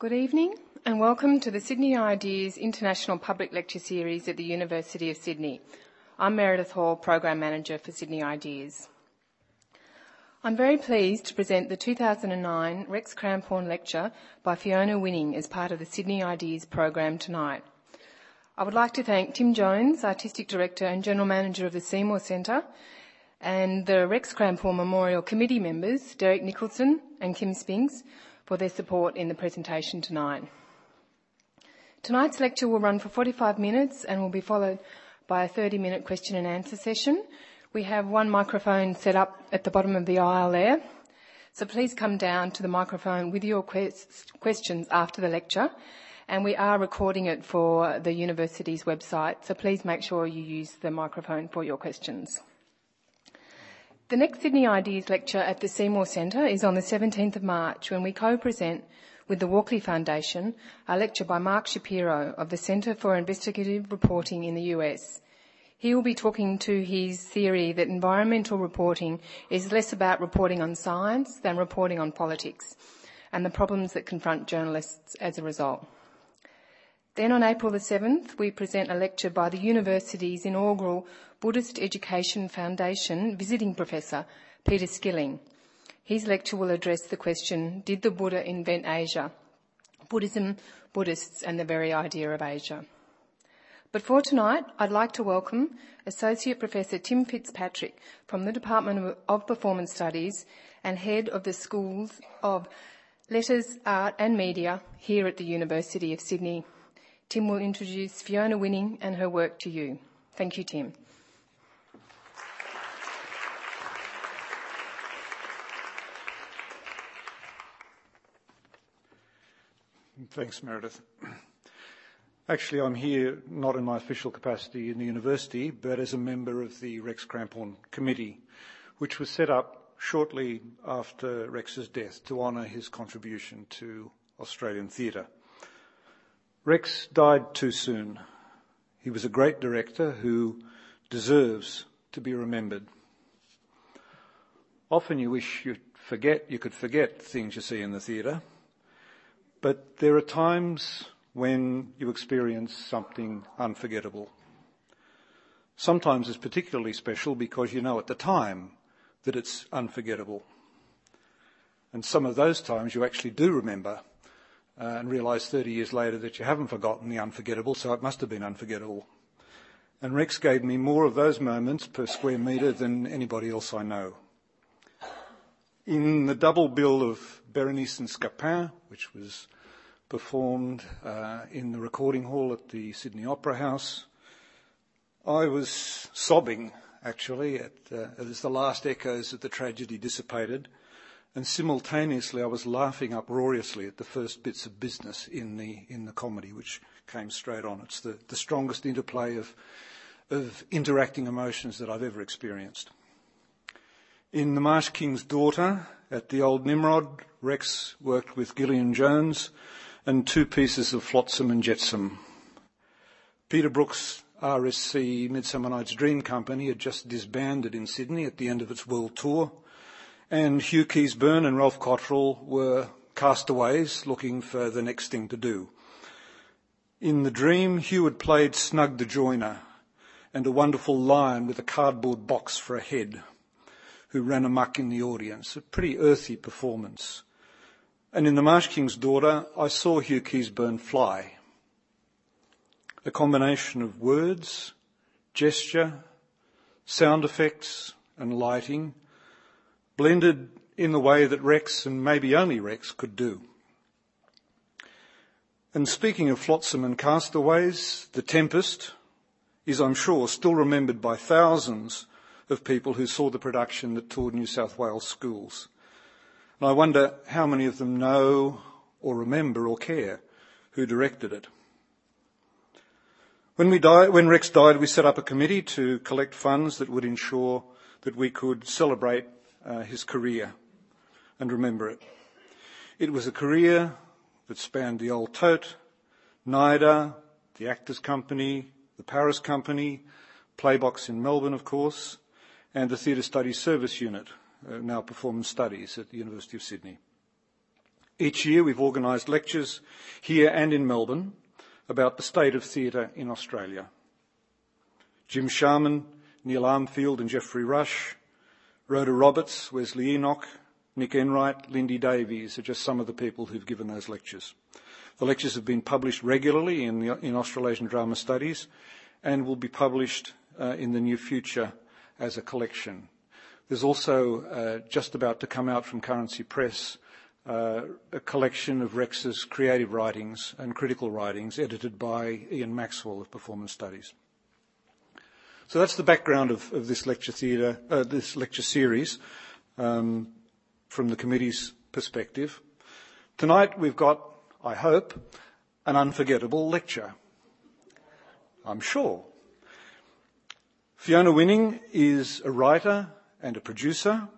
Good evening, and welcome to the Sydney Ideas International Public Lecture Series at the University of Sydney. I'm Meredith Hall, Program Manager for Sydney Ideas. I'm very pleased to present the 2009 Rex Cramphorn Lecture by Fiona Winning as part of the Sydney Ideas program tonight. I would like to thank Tim Jones, Artistic Director and General Manager of the Seymour Centre, and the Rex Cramphorn Memorial Committee members, Derek Nicholson and Kim Spinks, for their support in the presentation tonight. Tonight's lecture will run for 45 minutes and will be followed by a 30-minute question and answer session. We have one microphone set up at the bottom of the aisle there, so please come down to the microphone with your questions after the lecture, and we are recording it for the university's website, so please make sure you use the microphone for your questions. The next Sydney Ideas lecture at the Seymour Centre is on the 17th of March, when we co-present with the Walkley Foundation, a lecture by Mark Schapiro of the Center for Investigative Reporting in the US. He will be talking to his theory that environmental reporting is less about reporting on science than reporting on politics, and the problems that confront journalists as a result. Then on April the 7th, we present a lecture by the university's inaugural Buddhist Education Foundation visiting professor, Peter Skilling. His lecture will address the question, Did the Buddha invent Asia? Buddhism, Buddhists, and the very idea of Asia. But for tonight, I'd like to welcome Associate Professor Tim Fitzpatrick from the Department of Performance Studies and Head of the Schools of Letters, Art and Media here at the University of Sydney. Tim will introduce Fiona Winning and her work to you. Thank you, Tim. Thanks, Meredith. Actually, I'm here not in my official capacity in the university, but as a member of the Rex Cramphorn Committee, which was set up shortly after Rex's death to honor his contribution to Australian theatre. Rex died too soon. He was a great director who deserves to be remembered. Often you wish you'd forget, you could forget things you see in the theatre, but there are times when you experience something unforgettable. Sometimes it's particularly special because you know at the time that it's unforgettable. And some of those times you actually do remember uh, and realise 30 years later that you haven't forgotten the unforgettable, so it must have been unforgettable. And Rex gave me more of those moments per square metre than anybody else I know. In the double bill of Berenice and Scapin, which was performed uh, in the recording hall at the Sydney Opera House, I was sobbing actually at, uh, as the last echoes of the tragedy dissipated and simultaneously I was laughing uproariously at the first bits of business in the in the comedy, which came straight on. It's the, the strongest interplay of of interacting emotions that I've ever experienced. In The Marsh King's Daughter at the Old Nimrod, Rex worked with Gillian Jones and two pieces of Flotsam and Jetsam. Peter Brook's RSC Midsummer Night's Dream Company had just disbanded in Sydney at the end of its world tour and Hugh Keays-Byrne and Ralph Cotterill were castaways looking for the next thing to do. In the dream, Hugh had played Snug the Joiner and a wonderful lion with a cardboard box for a head who ran amuck in the audience. A pretty earthy performance. And in The Marsh King's Daughter, I saw Hugh Keays-Byrne fly. A combination of words, gesture, sound effects and lighting – blended in the way that Rex and maybe only Rex could do. And speaking of flotsam and castaways, The Tempest is, I'm sure, still remembered by thousands of people who saw the production that toured New South Wales schools. And I wonder how many of them know or remember or care who directed it. When, we died, when Rex died, we set up a committee to collect funds that would ensure that we could celebrate uh, his career and remember it. It was a career that spanned the Old Tote, NIDA, the Actors Company, the Paris Company, Playbox in Melbourne, of course, and the Theatre Studies Service Unit, uh, now Performance Studies at the University of Sydney. Each year we've organised lectures here and in Melbourne about the state of theatre in Australia. Jim Sharman, Neil Armfield and Geoffrey Rush, Rhoda Roberts, Wesley Enoch, Nick Enright, Lindy Davies are just some of the people who've given those lectures. The lectures have been published regularly in Australasian Drama Studies and will be published uh, in the near future as a collection. There's also uh, just about to come out from Currency Press uh, a collection of Rex's creative writings and critical writings edited by Ian Maxwell of Performance Studies. So that's the background of, this lecture theatre, uh, this lecture series um, from the committee's perspective. Tonight we've got, I hope, an unforgettable lecture. I'm sure. Fiona Winning is a writer and a producer,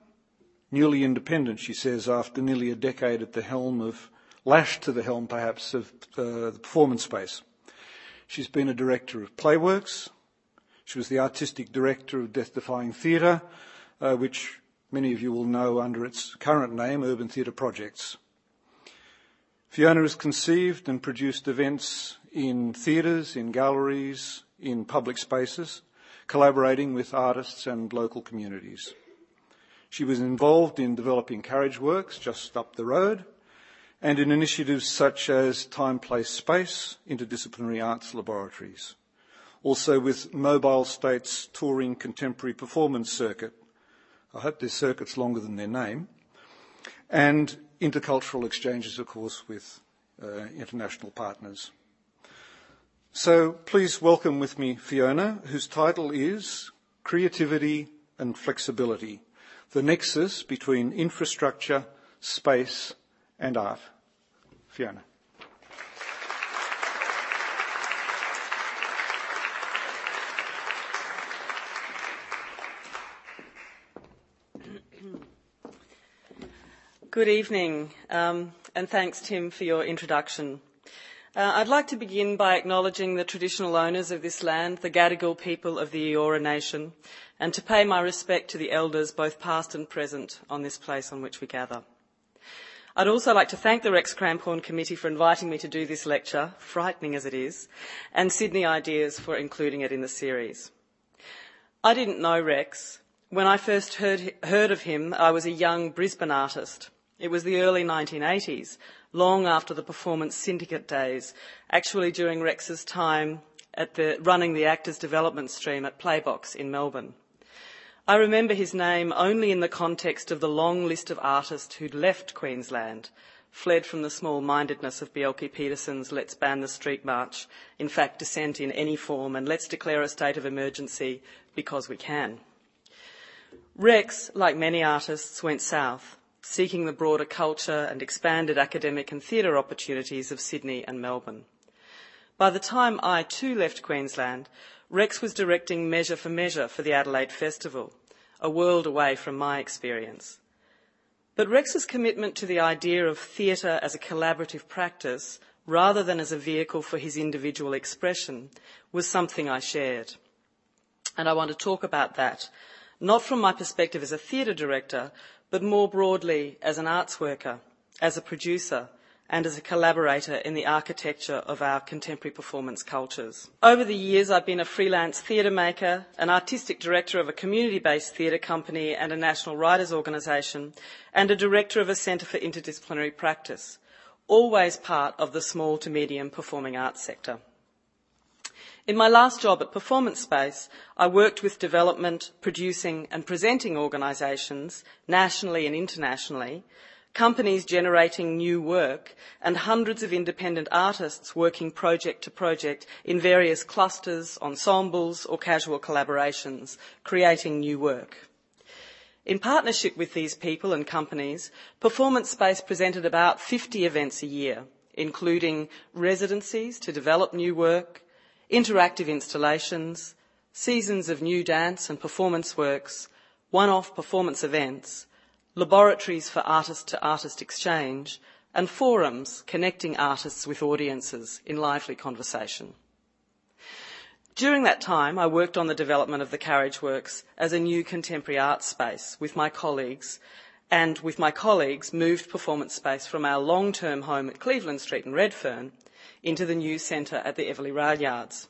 newly independent, she says, after nearly a decade at the helm of, lashed to the helm perhaps, of uh, the performance space. She's been a director of Playworks. She was the artistic director of Death Defying Theatre, uh, which many of you will know under its current name, Urban Theatre Projects. Fiona has conceived and produced events in theatres, in galleries, in public spaces, collaborating with artists and local communities. She was involved in developing carriage works just up the road and in initiatives such as Time, Place, Space, interdisciplinary arts laboratories. Also with Mobile States touring contemporary performance circuit. I hope their circuit's longer than their name. And intercultural exchanges, of course, with uh, international partners. So please welcome with me Fiona, whose title is Creativity and Flexibility the nexus between infrastructure, space, and art. Fiona. Good evening, um, and thanks, Tim, for your introduction. Uh, I'd like to begin by acknowledging the traditional owners of this land, the Gadigal people of the Eora Nation, and to pay my respect to the elders, both past and present, on this place on which we gather. I'd also like to thank the Rex Cramphorn Committee for inviting me to do this lecture, frightening as it is, and Sydney Ideas for including it in the series. I didn't know Rex. When I first heard, heard of him, I was a young Brisbane artist. It was the early 1980s, long after the performance syndicate days, actually during Rex's time at the, running the actors development stream at Playbox in Melbourne. I remember his name only in the context of the long list of artists who'd left Queensland, fled from the small-mindedness of Bjelke Petersen's Let's Ban the Street March, in fact dissent in any form, and let's declare a state of emergency because we can. Rex, like many artists, went south seeking the broader culture and expanded academic and theatre opportunities of Sydney and Melbourne. By the time I too left Queensland, Rex was directing Measure for Measure for the Adelaide Festival, a world away from my experience. But Rex's commitment to the idea of theatre as a collaborative practice rather than as a vehicle for his individual expression was something I shared. And I want to talk about that, not from my perspective as a theatre director, but more broadly as an arts worker, as a producer, and as a collaborator in the architecture of our contemporary performance cultures. Over the years, I've been a freelance theatre maker, an artistic director of a community-based theatre company and a national writers' organisation, and a director of a centre for interdisciplinary practice, always part of the small to medium performing arts sector. In my last job at Performance Space, I worked with development, producing and presenting organisations, nationally and internationally, companies generating new work, and hundreds of independent artists working project to project in various clusters, ensembles or casual collaborations, creating new work. In partnership with these people and companies, Performance Space presented about 50 events a year, including residencies to develop new work, interactive installations, seasons of new dance and performance works, one-off performance events, laboratories for artist-to-artist exchange, and forums connecting artists with audiences in lively conversation. During that time, I worked on the development of the Carriage Works as a new contemporary art space with my colleagues and with my colleagues moved performance space from our long-term home at Cleveland Street in Redfern into the new centre at the Eveleigh Rail Yards.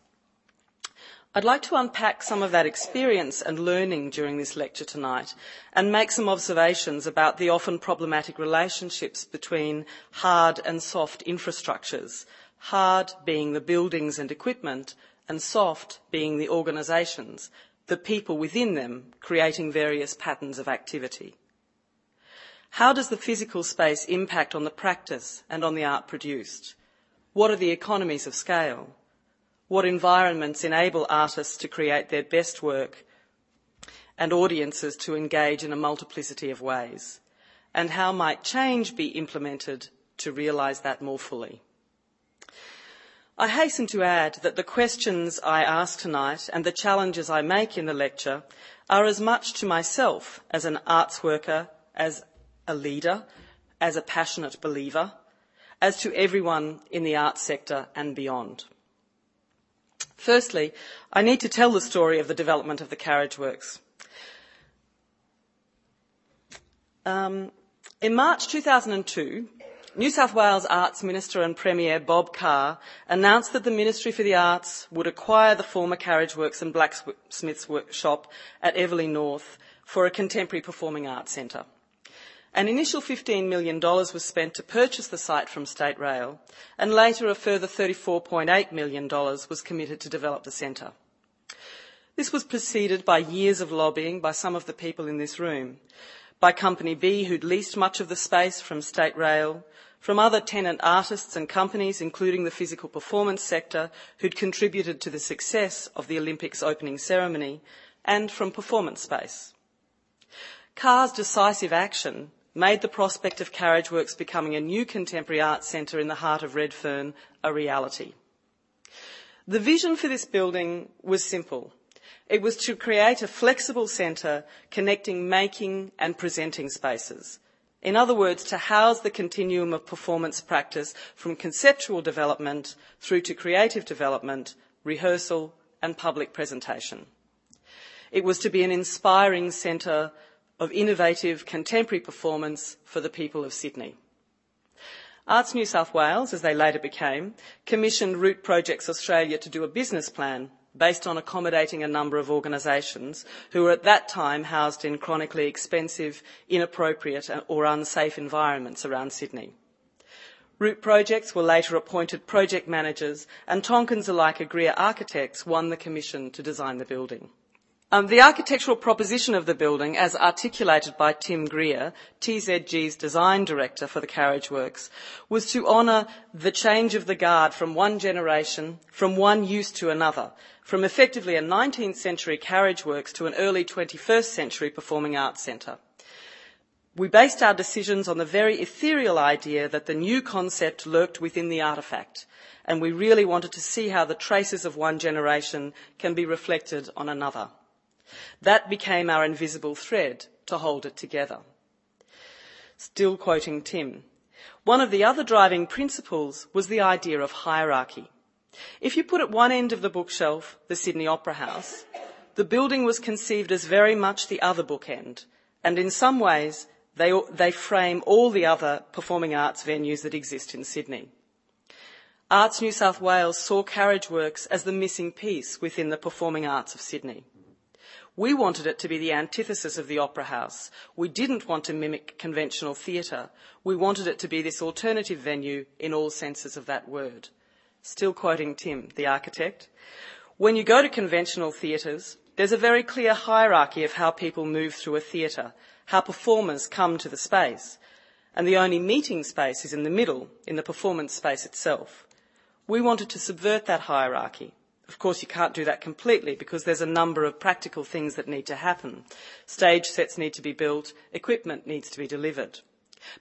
I'd like to unpack some of that experience and learning during this lecture tonight and make some observations about the often problematic relationships between hard and soft infrastructures, hard being the buildings and equipment and soft being the organisations, the people within them creating various patterns of activity. How does the physical space impact on the practice and on the art produced? What are the economies of scale? What environments enable artists to create their best work and audiences to engage in a multiplicity of ways? And how might change be implemented to realise that more fully? I hasten to add that the questions I ask tonight and the challenges I make in the lecture are as much to myself as an arts worker, as a leader, as a passionate believer, as to everyone in the arts sector and beyond. Firstly, I need to tell the story of the development of the carriage works. Um, in March 2002, New South Wales Arts Minister and Premier Bob Carr announced that the Ministry for the Arts would acquire the former Carriage Works and Blacksmiths Workshop at Eveleigh North for a contemporary performing arts centre. An initial $15 million was spent to purchase the site from State Rail, and later a further $34.8 million was committed to develop the centre. This was preceded by years of lobbying by some of the people in this room, by Company B, who'd leased much of the space from State Rail, from other tenant artists and companies, including the physical performance sector, who'd contributed to the success of the Olympics opening ceremony, and from Performance Space. Carr's decisive action made the prospect of Carriage Works becoming a new contemporary arts centre in the heart of Redfern a reality. The vision for this building was simple. It was to create a flexible centre connecting making and presenting spaces. In other words, to house the continuum of performance practice from conceptual development through to creative development, rehearsal and public presentation. It was to be an inspiring centre of innovative contemporary performance for the people of Sydney. Arts New South Wales, as they later became, commissioned Root Projects Australia to do a business plan based on accommodating a number of organisations who were at that time housed in chronically expensive, inappropriate or unsafe environments around Sydney. Root Projects were later appointed project managers and Tonkins Zulaikha Greer Architects won the commission to design the building. Um, the architectural proposition of the building, as articulated by Tim Greer, TZG's design director for the carriage works, was to honour the change of the guard from one generation, from one use to another, from effectively a 19th century carriage works to an early 21st century performing arts centre. We based our decisions on the very ethereal idea that the new concept lurked within the artefact, and we really wanted to see how the traces of one generation can be reflected on another. That became our invisible thread to hold it together. Still quoting Tim, one of the other driving principles was the idea of hierarchy. If you put at one end of the bookshelf the Sydney Opera House, the building was conceived as very much the other bookend, and in some ways they, they frame all the other performing arts venues that exist in Sydney. Arts New South Wales saw Carriage Works as the missing piece within the performing arts of Sydney. We wanted it to be the antithesis of the Opera House. We didn't want to mimic conventional theatre. We wanted it to be this alternative venue in all senses of that word. Still quoting Tim, the architect. When you go to conventional theatres, there's a very clear hierarchy of how people move through a theatre, how performers come to the space, and the only meeting space is in the middle, in the performance space itself. We wanted to subvert that hierarchy. Of course, you can't do that completely because there's a number of practical things that need to happen. Stage sets need to be built, equipment needs to be delivered.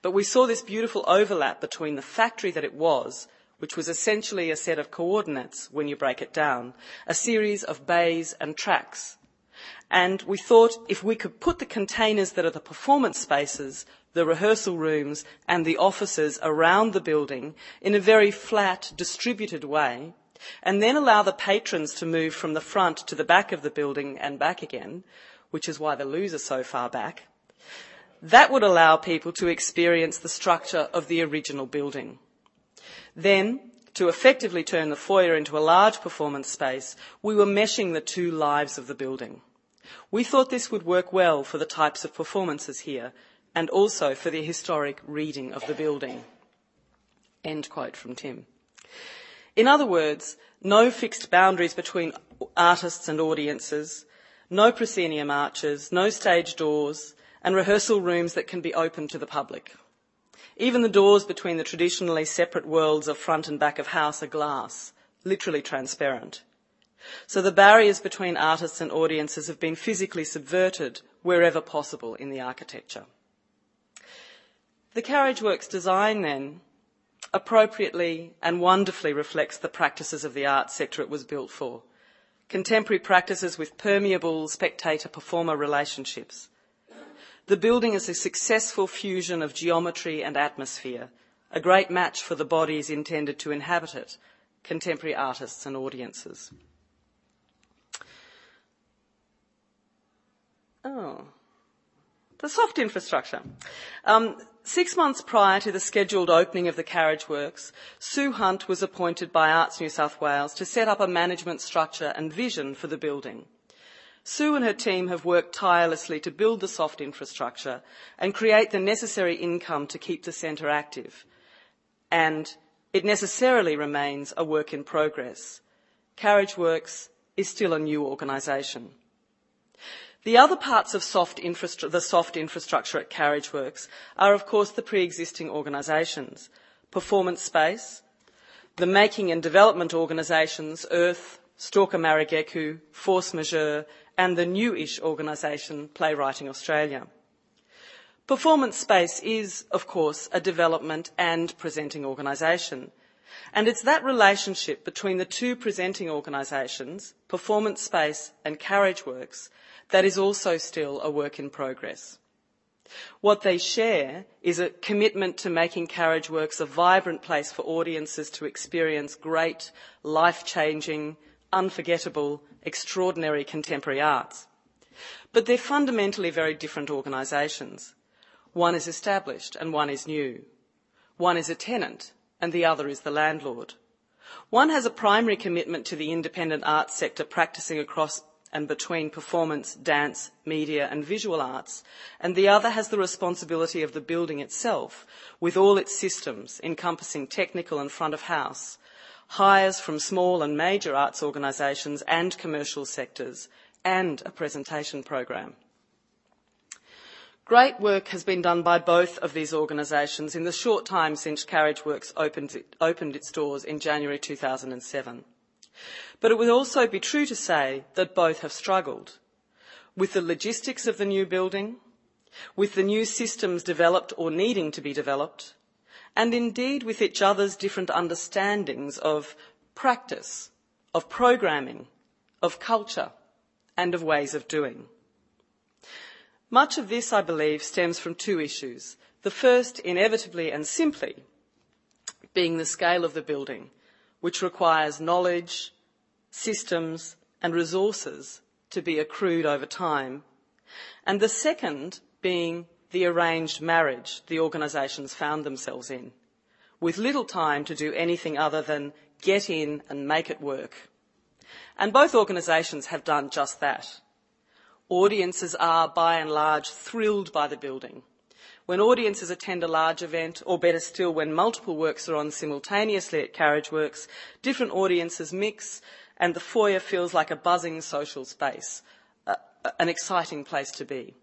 But we saw this beautiful overlap between the factory that it was, which was essentially a set of coordinates when you break it down, a series of bays and tracks. And we thought if we could put the containers that are the performance spaces, the rehearsal rooms and the offices around the building in a very flat, distributed way, and then allow the patrons to move from the front to the back of the building and back again, which is why the loos are so far back, That would allow people to experience the structure of the original building. Then, to effectively turn the foyer into a large performance space, we were meshing the two lives of the building. We thought this would work well for the types of performances here and also for the historic reading of the building. End quote from Tim. In other words, no fixed boundaries between artists and audiences, no proscenium arches, no stage doors, and rehearsal rooms that can be open to the public. Even the doors between the traditionally separate worlds of front and back of house are glass, literally transparent. So the barriers between artists and audiences have been physically subverted wherever possible in the architecture. The Carriage Works design then appropriately and wonderfully reflects the practices of the arts sector it was built for. Contemporary practices with permeable spectator-performer relationships. The building is a successful fusion of geometry and atmosphere, a great match for the bodies intended to inhabit it, contemporary artists and audiences. Oh, the soft infrastructure. Um, Six months prior to the scheduled opening of the carriage works, Sue Hunt was appointed by Arts New South Wales to set up a management structure and vision for the building. Sue and her team have worked tirelessly to build the soft infrastructure and create the necessary income to keep the centre active. And it necessarily remains a work in progress. Carriage Works is still a new organisation. The other parts of soft the soft infrastructure at Carriage Works are, of course, the pre-existing organisations. Performance Space, the making and development organisations, Erth, Stalker Marrugeku, Force Majeure, and the new-ish organisation, Playwriting Australia. Performance Space is, of course, a development and presenting organisation. And it's that relationship between the two presenting organisations, Performance Space and Carriage Works, that is also still a work in progress. What they share is a commitment to making Carriage Works a vibrant place for audiences to experience great, life-changing, unforgettable, extraordinary contemporary arts. But they're fundamentally very different organisations. One is established and one is new. One is a tenant and the other is the landlord. One has a primary commitment to the independent arts sector practising across and between performance, dance, media and visual arts, and the other has the responsibility of the building itself, with all its systems encompassing technical and front of house, hires from small and major arts organisations and commercial sectors, and a presentation program. Great work has been done by both of these organisations in the short time since Carriage Works opened, opened its doors in January 2007. But it would also be true to say that both have struggled with the logistics of the new building, with the new systems developed or needing to be developed, and indeed with each other's different understandings of practice, of programming, of culture, and of ways of doing. Much of this, I believe, stems from two issues. The first, inevitably and simply, being the scale of the building which requires knowledge, systems and resources to be accrued over time. And the second being the arranged marriage the organisations found themselves in, with little time to do anything other than get in and make it work. And both organisations have done just that. Audiences are, by and large, thrilled by the building when audiences attend a large event, or better still, when multiple works are on simultaneously at Carriage Works, different audiences mix and the foyer feels like a buzzing social space, uh, an exciting place to be.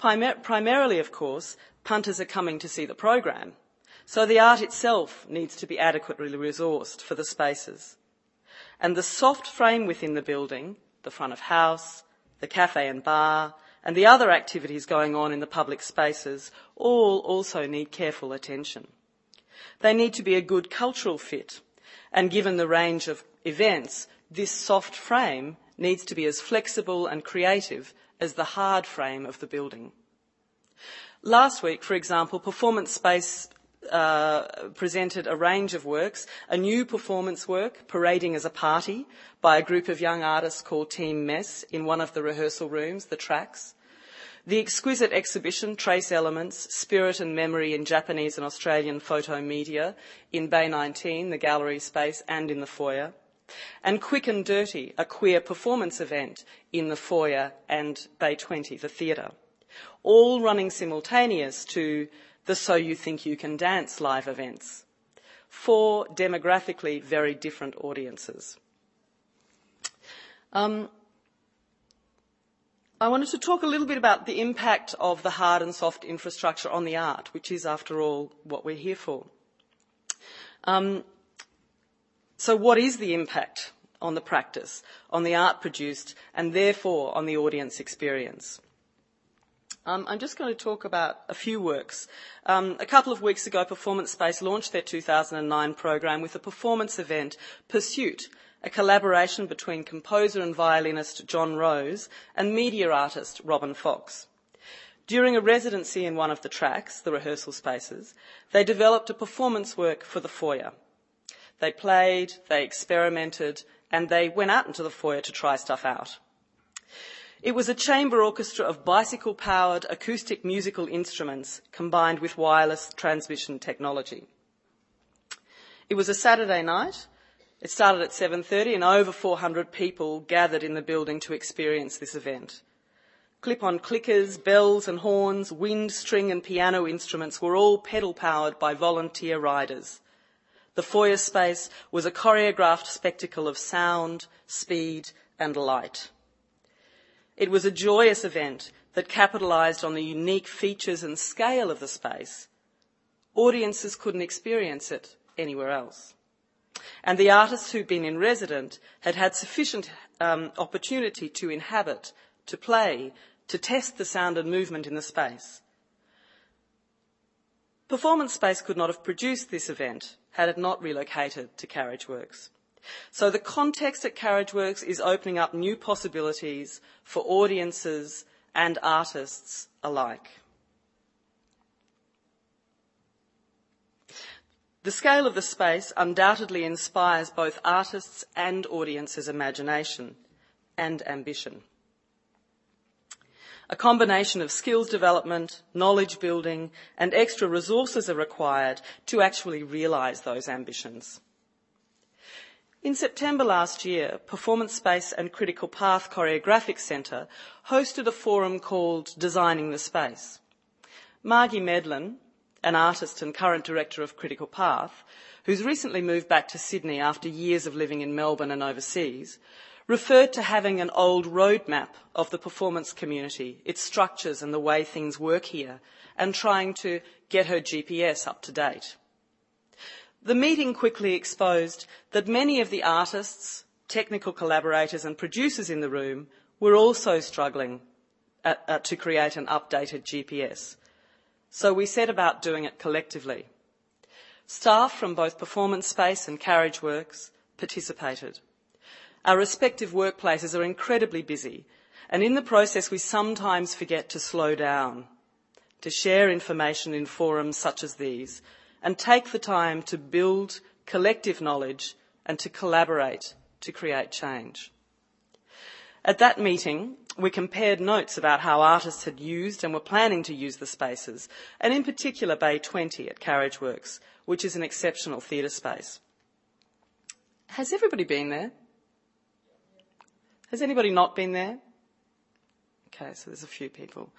Primar- primarily, of course, punters are coming to see the program, so the art itself needs to be adequately resourced for the spaces. And the soft frame within the building, the front of house, the cafe and bar, and the other activities going on in the public spaces all also need careful attention. They need to be a good cultural fit, and given the range of events, this soft frame needs to be as flexible and creative as the hard frame of the building. Last week, for example, Performance Space Uh, presented a range of works, a new performance work, Parading as a Party, by a group of young artists called Team Mess in one of the rehearsal rooms, the tracks. The exquisite exhibition, Trace Elements, Spirit and Memory in Japanese and Australian Photo Media in Bay 19, the gallery space, and in the foyer. And Quick and Dirty, a queer performance event in the foyer and Bay 20, the theatre. All running simultaneous to the So You Think You Can Dance live events. Four demographically very different audiences. Um, I wanted to talk a little bit about the impact of the hard and soft infrastructure on the art, which is, after all, what we're here for. Um, so, what is the impact on the practice, on the art produced, and therefore on the audience experience? Um, I'm just going to talk about a few works. Um, a couple of weeks ago, Performance Space launched their 2009 program with a performance event, Pursuit, a collaboration between composer and violinist Jon Rose and media artist Robin Fox. During a residency in one of the tracks, the rehearsal spaces, they developed a performance work for the foyer. They played, they experimented, and they went out into the foyer to try stuff out. It was a chamber orchestra of bicycle powered acoustic musical instruments combined with wireless transmission technology. It was a Saturday night it started at 7.30 and over 400 people gathered in the building to experience this event. Clip-on clickers, bells and horns, wind, string and piano instruments were all pedal powered by volunteer riders. The foyer space was a choreographed spectacle of sound, speed and light. It was a joyous event that capitalised on the unique features and scale of the space. Audiences couldn't experience it anywhere else and the artists who'd been in resident had had sufficient um, opportunity to inhabit, to play, to test the sound and movement in the space. Performance Space could not have produced this event had it not relocated to Carriageworks. So the context at Carriageworks is opening up new possibilities for audiences and artists alike. The scale of the space undoubtedly inspires both artists and audiences' imagination and ambition. A combination of skills development, knowledge building, and extra resources are required to actually realise those ambitions. In September last year, Performance Space and Critical Path Choreographic Centre hosted a forum called Designing the Space. Margie Medlin, an artist and current director of Critical Path, who's recently moved back to Sydney after years of living in Melbourne and overseas, referred to having an old roadmap of the performance community, its structures and the way things work here, and trying to get her GPS up to date. The meeting quickly exposed that many of the artists, technical collaborators and producers in the room were also struggling to create an updated GPS. So we set about doing it collectively. Staff from both Performance Space and Carriageworks participated. Our respective workplaces are incredibly busy, and in the process we sometimes forget to slow down, to share information in forums such as these, and take the time to build collective knowledge and to collaborate to create change. At that meeting, we compared notes about how artists had used and were planning to use the spaces, and in particular Bay 20 at Carriageworks, which is an exceptional theatre space. Has everybody been there? Has anybody not been there? Okay, so there's a few people.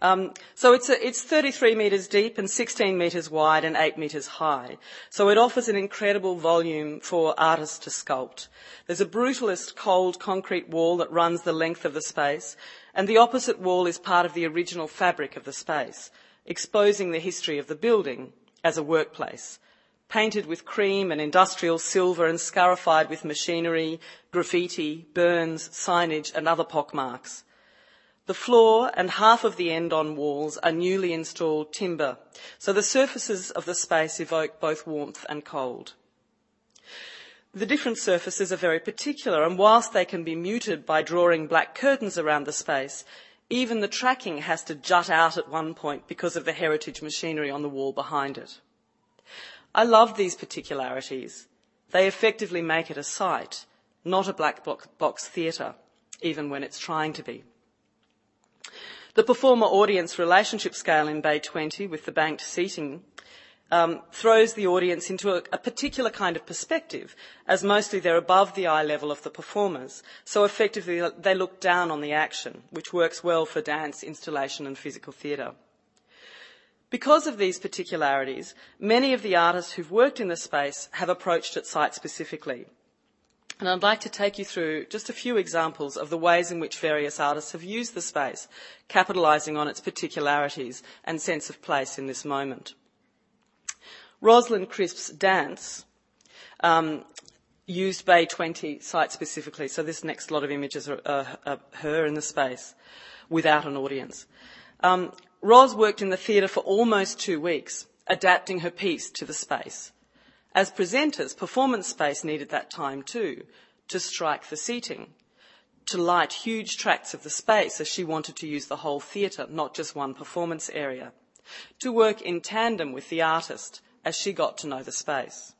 Um, so it's, a, it's 33 metres deep and 16 metres wide and 8 metres high. So it offers an incredible volume for artists to sculpt. There's a brutalist cold concrete wall that runs the length of the space, and the opposite wall is part of the original fabric of the space, exposing the history of the building as a workplace. Painted with cream and industrial silver and scarified with machinery, graffiti, burns, signage and other pockmarks. The floor and half of the end-on walls are newly installed timber, so the surfaces of the space evoke both warmth and cold. The different surfaces are very particular, and whilst they can be muted by drawing black curtains around the space, even the tracking has to jut out at one point because of the heritage machinery on the wall behind it. I love these particularities. They effectively make it a site, not a black box theatre, even when it's trying to be. The performer audience relationship scale in Bay 20 with the banked seating um, throws the audience into a, particular kind of perspective, as mostly they're above the eye level of the performers. So effectively, they look down on the action, which works well for dance, installation, and physical theatre. Because of these particularities, many of the artists who've worked in the space have approached it site specifically. And I'd like to take you through just a few examples of the ways in which various artists have used the space, capitalising on its particularities and sense of place in this moment. Rosalind Crisp's dance um, used Bay 20 site specifically, so this next lot of images are, uh, are her in the space without an audience. Um, Ros worked in the theatre for almost two weeks, adapting her piece to the space. As presenters, performance space needed that time too, to strike the seating, to light huge tracts of the space as she wanted to use the whole theatre, not just one performance area, to work in tandem with the artist as she got to know the space.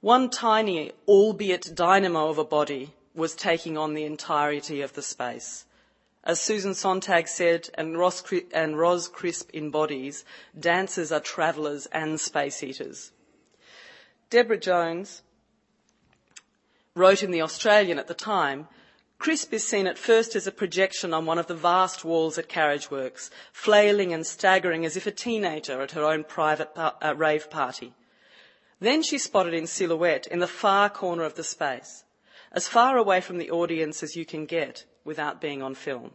One tiny, albeit dynamo of a body, was taking on the entirety of the space as Susan Sontag said, and Ros, and Ros Crisp embodies, dancers are travellers and space eaters. Deborah Jones wrote in The Australian at the time, Crisp is seen at first as a projection on one of the vast walls at Carriageworks, flailing and staggering as if a teenager at her own private uh, rave party. Then she's spotted in silhouette in the far corner of the space, as far away from the audience as you can get, without being on film.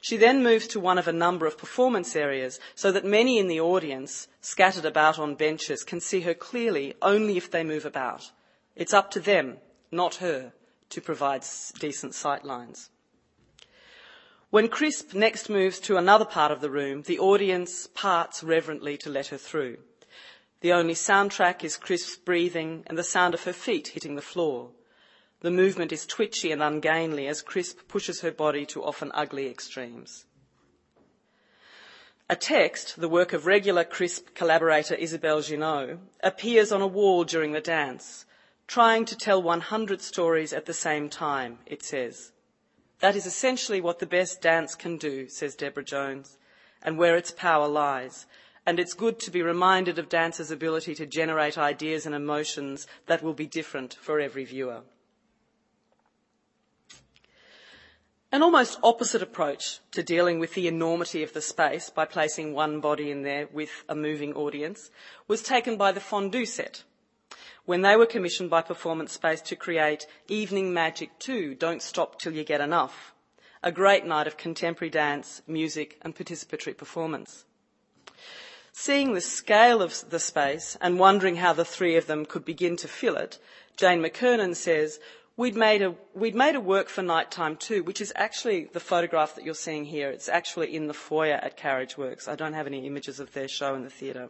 She then moves to one of a number of performance areas so that many in the audience, scattered about on benches, can see her clearly only if they move about. It's up to them, not her, to provide decent sight lines. When Crisp next moves to another part of the room, the audience parts reverently to let her through. The only soundtrack is Crisp's breathing and the sound of her feet hitting the floor. The movement is twitchy and ungainly as Crisp pushes her body to often ugly extremes. A text, the work of regular Crisp collaborator Isabelle Ginot, appears on a wall during the dance, trying to tell 100 stories at the same time, it says. That is essentially what the best dance can do, says Deborah Jones, and where its power lies. And it's good to be reminded of dance's ability to generate ideas and emotions that will be different for every viewer. An almost opposite approach to dealing with the enormity of the space by placing one body in there with a moving audience was taken by the Fondue set when they were commissioned by Performance Space to create Evening Magic 2 Don't Stop Till You Get Enough, a great night of contemporary dance, music, and participatory performance. Seeing the scale of the space and wondering how the three of them could begin to fill it, Jane McKernan says, We'd made, a, we'd made a work for nighttime too, which is actually the photograph that you're seeing here. It's actually in the foyer at Carriage Works. I don't have any images of their show in the theatre.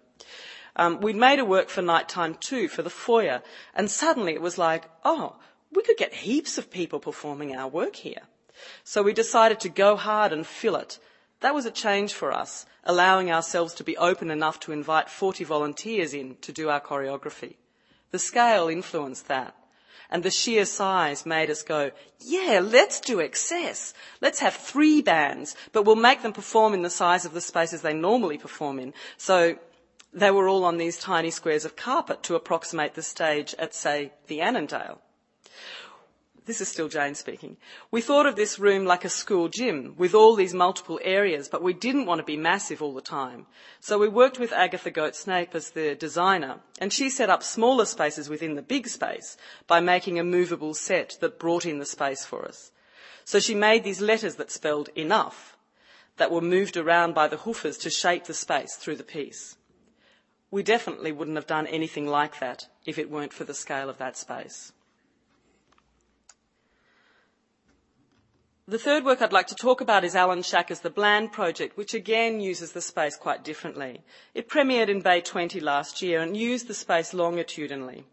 Um, we'd made a work for nighttime too, for the foyer, and suddenly it was like, oh, we could get heaps of people performing our work here. So we decided to go hard and fill it. That was a change for us, allowing ourselves to be open enough to invite 40 volunteers in to do our choreography. The scale influenced that. And the sheer size made us go, yeah, let's do excess. Let's have three bands, but we'll make them perform in the size of the spaces they normally perform in. So they were all on these tiny squares of carpet to approximate the stage at, say, the Annandale. This is still Jane speaking. We thought of this room like a school gym with all these multiple areas, but we didn't want to be massive all the time. So we worked with Agatha Gothe-Snape as the designer, and she set up smaller spaces within the big space by making a movable set that brought in the space for us. So she made these letters that spelled enough that were moved around by the hoofers to shape the space through the piece. We definitely wouldn't have done anything like that if it weren't for the scale of that space. The third work I'd like to talk about is Alan Schacher's The Bland Project, which again uses the space quite differently. It premiered in Bay 20 last year and used the space longitudinally.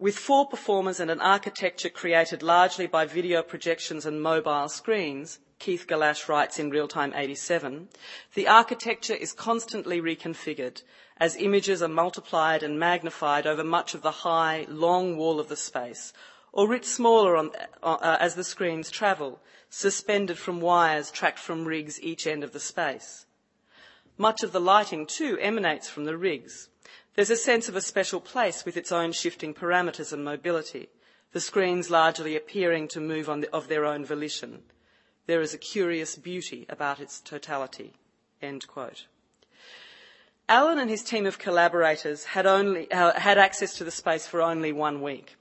With four performers and an architecture created largely by video projections and mobile screens, Keith Gallasch writes in Real Time 87, the architecture is constantly reconfigured as images are multiplied and magnified over much of the high, long wall of the space, or writ smaller on, uh, as the screens travel, suspended from wires tracked from rigs each end of the space. Much of the lighting, too, emanates from the rigs. There's a sense of a special place with its own shifting parameters and mobility, the screens largely appearing to move the, of their own volition. There is a curious beauty about its totality. End quote. Alan and his team of collaborators had, only, uh, had access to the space for only one week.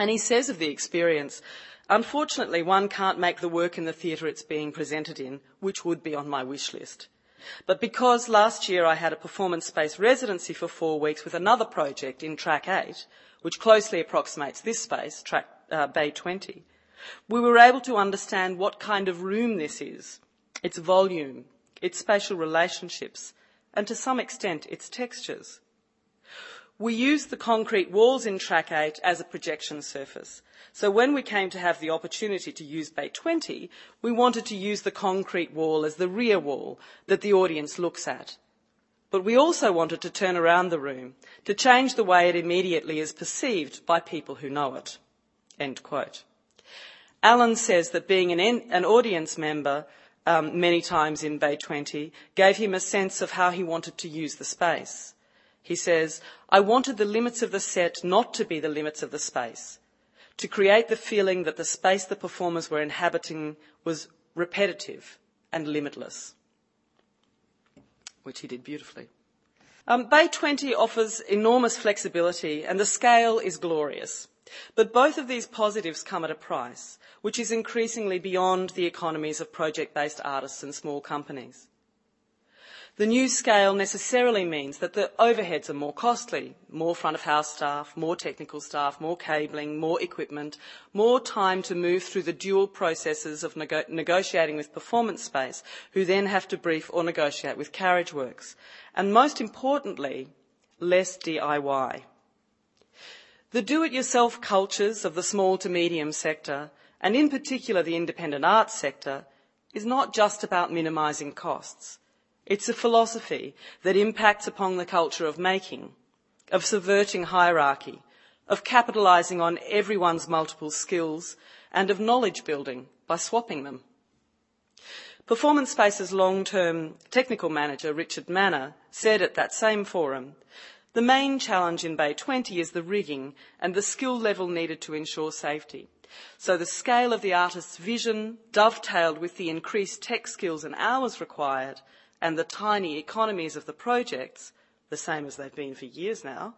And he says of the experience, unfortunately, one can't make the work in the theatre it's being presented in, which would be on my wish list. But because last year I had a performance space residency for four weeks with another project in Track 8, which closely approximates this space, Track uh, Bay 20, we were able to understand what kind of room this is, its volume, its spatial relationships, and to some extent its textures. We used the concrete walls in Track 8 as a projection surface. So when we came to have the opportunity to use Bay 20, we wanted to use the concrete wall as the rear wall that the audience looks at. But we also wanted to turn around the room to change the way it immediately is perceived by people who know it. End quote. Alan says that being an, an audience member um, many times in Bay 20 gave him a sense of how he wanted to use the space. He says, I wanted the limits of the set not to be the limits of the space, to create the feeling that the space the performers were inhabiting was repetitive and limitless, which he did beautifully. Um, Bay 20 offers enormous flexibility and the scale is glorious. But both of these positives come at a price, which is increasingly beyond the economies of project-based artists and small companies. The new scale necessarily means that the overheads are more costly, more front of house staff, more technical staff, more cabling, more equipment, more time to move through the dual processes of nego- negotiating with performance space, who then have to brief or negotiate with Carriage Works, And most importantly, less DIY. The do-it-yourself cultures of the small to medium sector, and in particular the independent arts sector, is not just about minimising costs. It's a philosophy that impacts upon the culture of making, of subverting hierarchy, of capitalising on everyone's multiple skills, and of knowledge building by swapping them. Performance Space's long-term technical manager, Richard Manner, said at that same forum the main challenge in Bay 20 is the rigging and the skill level needed to ensure safety. So the scale of the artist's vision, dovetailed with the increased tech skills and hours required, and the tiny economies of the projects, the same as they've been for years now,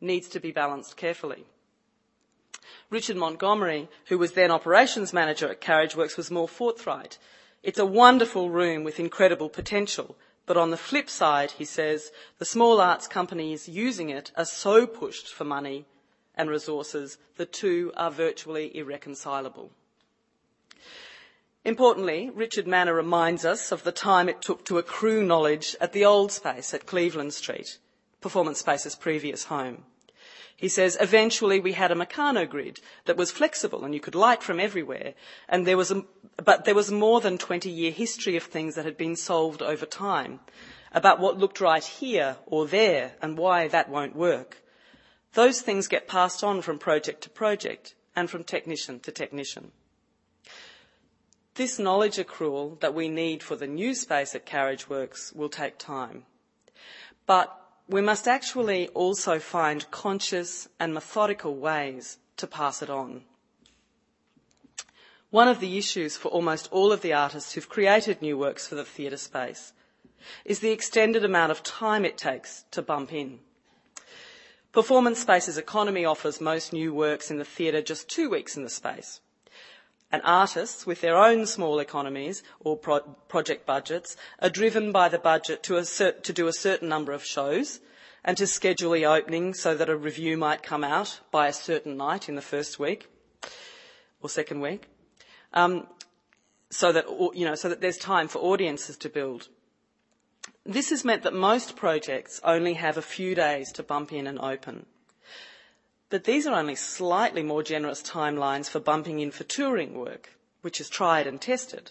needs to be balanced carefully. Richard Montgomery, who was then operations manager at Carriageworks, was more forthright. It's a wonderful room with incredible potential, but on the flip side, he says, the small arts companies using it are so pushed for money and resources, the two are virtually irreconcilable. Importantly, Richard Manner reminds us of the time it took to accrue knowledge at the old space at Cleveland Street, Performance Space's previous home. He says, eventually we had a Meccano grid that was flexible and you could light from everywhere. And there was a, but there was more than 20 year history of things that had been solved over time about what looked right here or there and why that won't work. Those things get passed on from project to project and from technician to technician. This knowledge accrual that we need for the new space at Carriageworks will take time. But we must actually also find conscious and methodical ways to pass it on. One of the issues for almost all of the artists who've created new works for the theatre space is the extended amount of time it takes to bump in. Performance Space's economy offers most new works in the theatre just two weeks in the space and artists with their own small economies or pro- project budgets are driven by the budget to, to, do a certain number of shows and to schedule the opening so that a review might come out by a certain night in the first week or second week. Um, so that, you know, so that there's time for audiences to build. This has meant that most projects only have a few days to bump in and open. But these are only slightly more generous timelines for bumping in for touring work, which is tried and tested.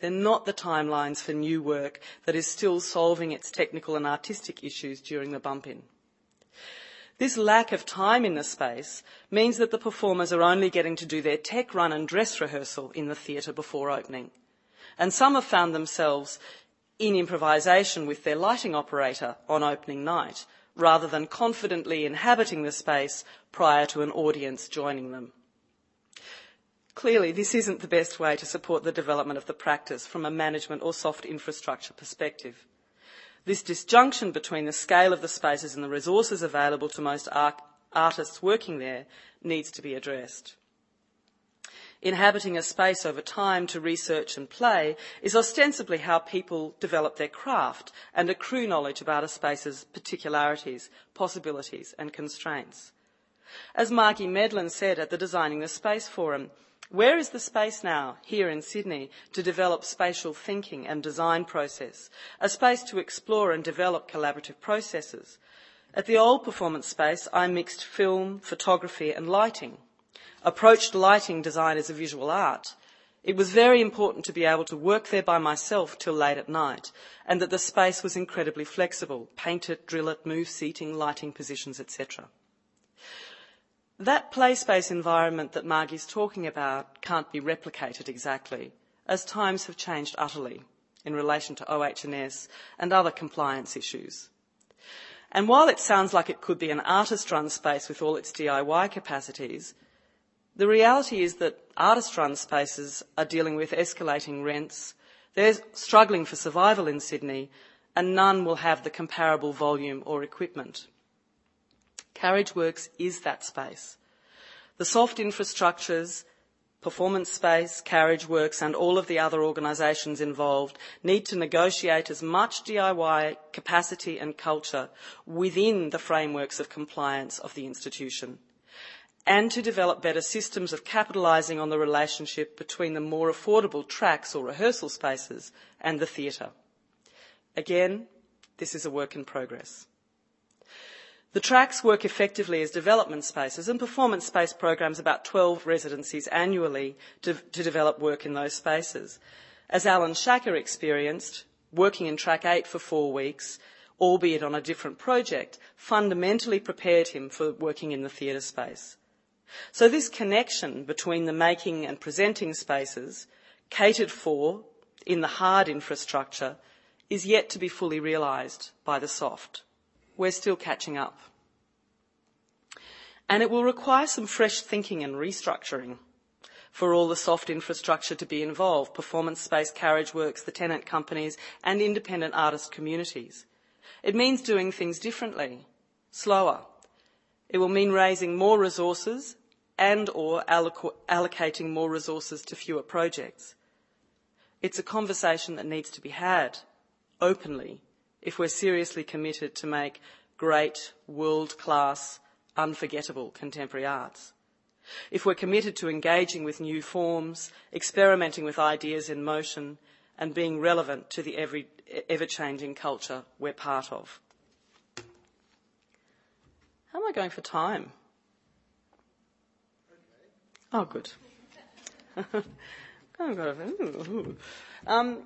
They're not the timelines for new work that is still solving its technical and artistic issues during the bump in. This lack of time in the space means that the performers are only getting to do their tech run and dress rehearsal in the theatre before opening. And some have found themselves in improvisation with their lighting operator on opening night, rather than confidently inhabiting the space prior to an audience joining them. Clearly, this isn't the best way to support the development of the practice from a management or soft infrastructure perspective. This disjunction between the scale of the spaces and the resources available to most artists working there needs to be addressed. Inhabiting a space over time to research and play is ostensibly how people develop their craft and accrue knowledge about a space's particularities, possibilities, and constraints. As Margie Medlin said at the Designing the Space Forum, where is the space now, here in Sydney, to develop spatial thinking and design process? A space to explore and develop collaborative processes. At the old performance space, I mixed film, photography, and lighting. Approached lighting design as a visual art. It was very important to be able to work there by myself till late at night, and that the space was incredibly flexible paint it, drill it, move seating, lighting positions, etc. That play space environment that Margie's talking about can't be replicated exactly, as times have changed utterly in relation to OH&S and other compliance issues. And while it sounds like it could be an artist-run space with all its DIY capacities, the reality is that artist-run spaces are dealing with escalating rents, they're struggling for survival in Sydney, and none will have the comparable volume or equipment. Carriage Works is that space. The soft infrastructures, performance space, Carriage Works, and all of the other organisations involved need to negotiate as much DIY capacity and culture within the frameworks of compliance of the institution and to develop better systems of capitalising on the relationship between the more affordable tracks or rehearsal spaces and the theatre. Again, this is a work in progress. The tracks work effectively as development spaces and performance space programs about 12 residencies annually to, develop work in those spaces. As Alan Schacher experienced, working in track 8 for four weeks, albeit on a different project, fundamentally prepared him for working in the theatre space. So this connection between the making and presenting spaces, catered for in the hard infrastructure, is yet to be fully realised by the soft we're still catching up. And it will require some fresh thinking and restructuring for all the soft infrastructure to be involved, performance space, carriage works, the tenant companies and independent artist communities. It means doing things differently, slower. It will mean raising more resources and or allocating more resources to fewer projects. It's a conversation that needs to be had openly if we're seriously committed to make great, world-class, unforgettable contemporary arts. If we're committed to engaging with new forms, experimenting with ideas in motion, and being relevant to the ever-changing culture we're part of. How am I going for time? Oh, good. um,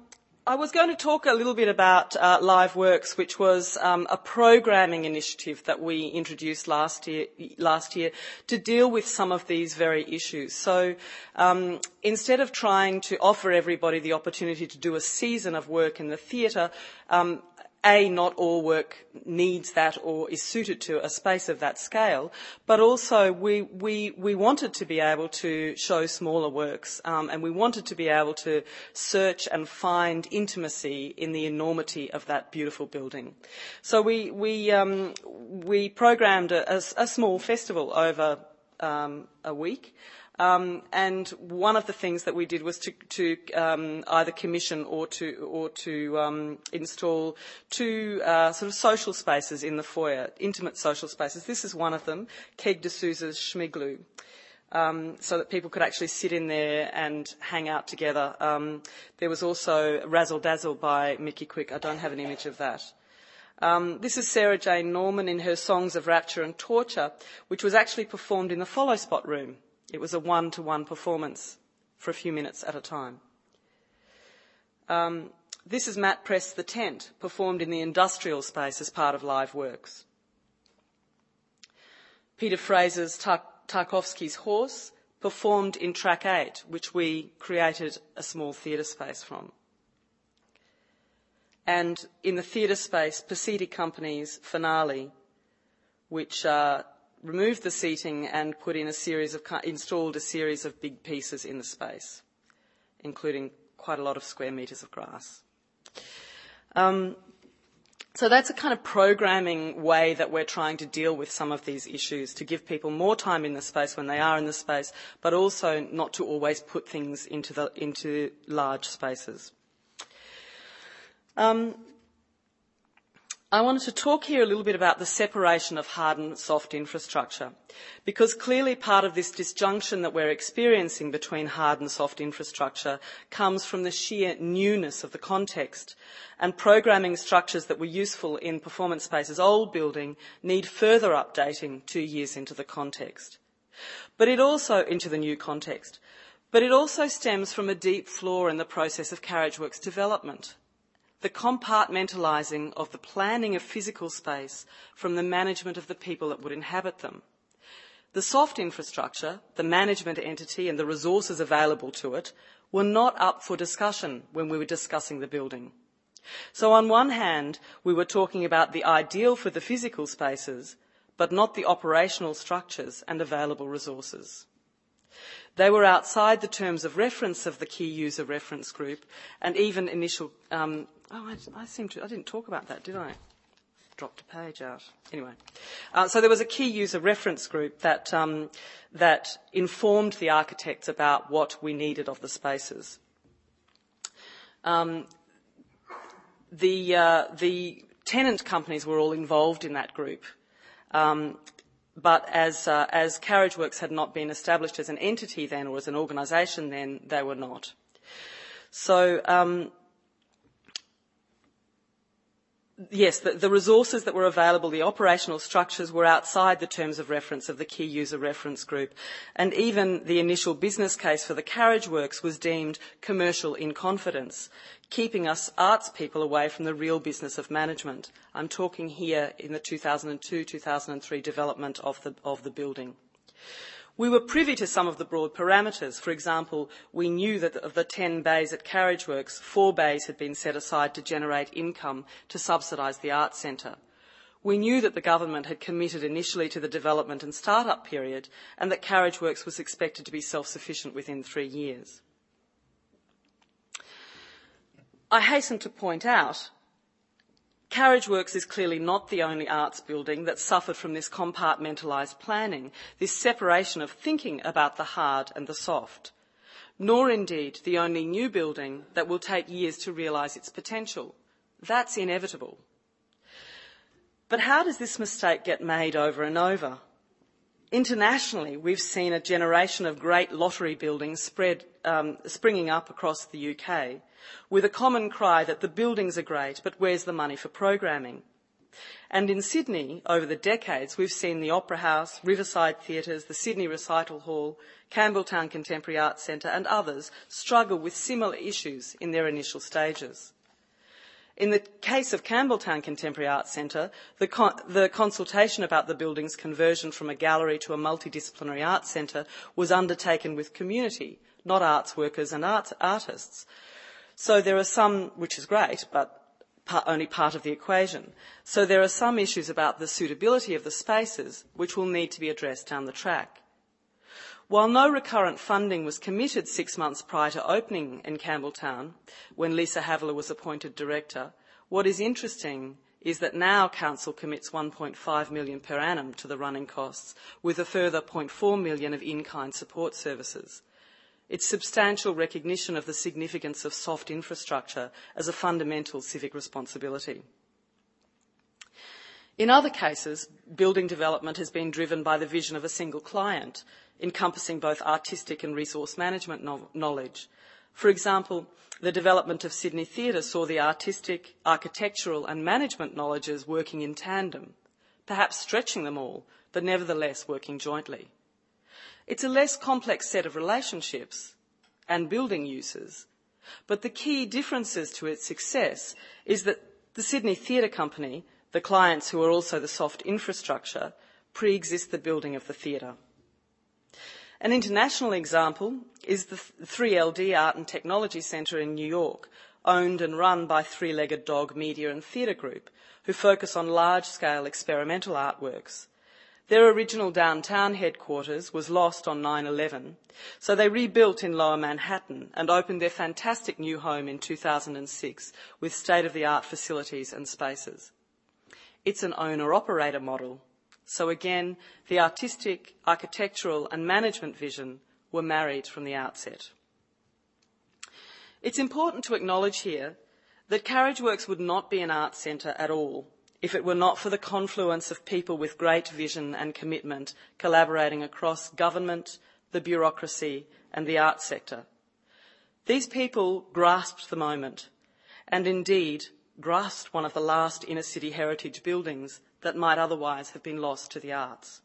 I was going to talk a little bit about uh, LiveWorks, which was um, a programming initiative that we introduced last year, last year to deal with some of these very issues. So um, instead of trying to offer everybody the opportunity to do a season of work in the theatre, um, a, not all work needs that or is suited to a space of that scale, but also we, we, we wanted to be able to show smaller works um, and we wanted to be able to search and find intimacy in the enormity of that beautiful building. So we, we, um, we programmed a, a, a small festival over um, a week. Um, and one of the things that we did was to, to um, either commission or to, or to um, install two uh, sort of social spaces in the foyer, intimate social spaces. This is one of them, Keg de Souza's Schmigloo. Um, so that people could actually sit in there and hang out together. Um, there was also Razzle Dazzle by Mickey Quick. I don't have an image of that. Um, this is Sarah Jane Norman in her Songs of Rapture and Torture, which was actually performed in the Follow Spot room it was a one to one performance for a few minutes at a time. Um, this is Matt Prest the Tent, performed in the industrial space as part of Live Works. Peter Fraser's Tarkovsky's Horse performed in track eight, which we created a small theatre space from. And in the theatre space, Pasiti Company's Finale, which uh, removed the seating and put in a series of, installed a series of big pieces in the space, including quite a lot of square metres of grass. Um, so that's a kind of programming way that we're trying to deal with some of these issues, to give people more time in the space when they are in the space, but also not to always put things into, large spaces. I wanted to talk here a little bit about the separation of hard and soft infrastructure, because clearly part of this disjunction that we're experiencing between hard and soft infrastructure comes from the sheer newness of the context, and programming structures that were useful in Performance Space's old building need further updating two years into the context. But it also, into the new context, but it also stems from a deep flaw in the process of Carriageworks development the compartmentalising of the planning of physical space from the management of the people that would inhabit them. The soft infrastructure, the management entity and the resources available to it were not up for discussion when we were discussing the building. So on one hand, we were talking about the ideal for the physical spaces, but not the operational structures and available resources. They were outside the terms of reference of the key user reference group and even initial um, Oh, I, I seem to, I didn't talk about that, did I? Dropped a page out. Anyway, uh, so there was a key user reference group that, um, that informed the architects about what we needed of the spaces. Um, the, uh, the tenant companies were all involved in that group. Um, but as, uh, as Carriageworks had not been established as an entity then or as an organisation then, they were not. So um, yes, the, the, resources that were available, the operational structures were outside the terms of reference of the key user reference group. And even the initial business case for the carriage works was deemed commercial in confidence, keeping us arts people away from the real business of management. I'm talking here in the 2002-2003 development of the, of the building. We were privy to some of the broad parameters. For example, we knew that of the 10 bays at Carriageworks, four bays had been set aside to generate income to subsidise the Arts Centre. We knew that the government had committed initially to the development and start-up period and that Carriageworks was expected to be self-sufficient within three years. I hasten to point out Carriageworks is clearly not the only arts building that suffered from this compartmentalised planning, this separation of thinking about the hard and the soft, nor indeed the only new building that will take years to realise its potential. That's inevitable. But how does this mistake get made over and over? Internationally, we've seen a generation of great lottery buildings spread, um, springing up across the UK with a common cry that the buildings are great, but where's the money for programming? And in Sydney, over the decades, we've seen the Opera House, Riverside Theatres, the Sydney Recital Hall, Campbelltown Contemporary Arts Centre and others struggle with similar issues in their initial stages. In the case of Campbelltown Contemporary Arts Centre, the, con- the, consultation about the building's conversion from a gallery to a multidisciplinary arts centre was undertaken with community, not arts workers and art- artists. So there are some, which is great, but only part of the equation. So there are some issues about the suitability of the spaces which will need to be addressed down the track. While no recurrent funding was committed six months prior to opening in Campbelltown, when Lisa Havilah was appointed director, what is interesting is that now Council commits 1.5 million per annum to the running costs, with a further 0.4 million of in-kind support services. It's substantial recognition of the significance of soft infrastructure as a fundamental civic responsibility. In other cases, building development has been driven by the vision of a single client, encompassing both artistic and resource management no- knowledge. For example, the development of Sydney Theatre saw the artistic, architectural and management knowledges working in tandem, perhaps stretching them all, but nevertheless working jointly. It's a less complex set of relationships and building uses, but the key differences to its success is that the Sydney Theatre Company, the clients who are also the soft infrastructure, pre-exist the building of the theatre. An international example is the 3LD Art and Technology Centre in New York, owned and run by Three Legged Dog Media and Theatre Group, who focus on large-scale experimental artworks. Their original downtown headquarters was lost on 9-11, so they rebuilt in lower Manhattan and opened their fantastic new home in 2006 with state-of-the-art facilities and spaces. It's an owner-operator model, again, the artistic, architectural and management vision were married from the outset. It's important to acknowledge here that Carriageworks would not be an art centre at all if it were not for the confluence of people with great vision and commitment collaborating across government, the bureaucracy and the art sector. These people grasped the moment and indeed grasped one of the last inner city heritage buildings that might otherwise have been lost to the arts.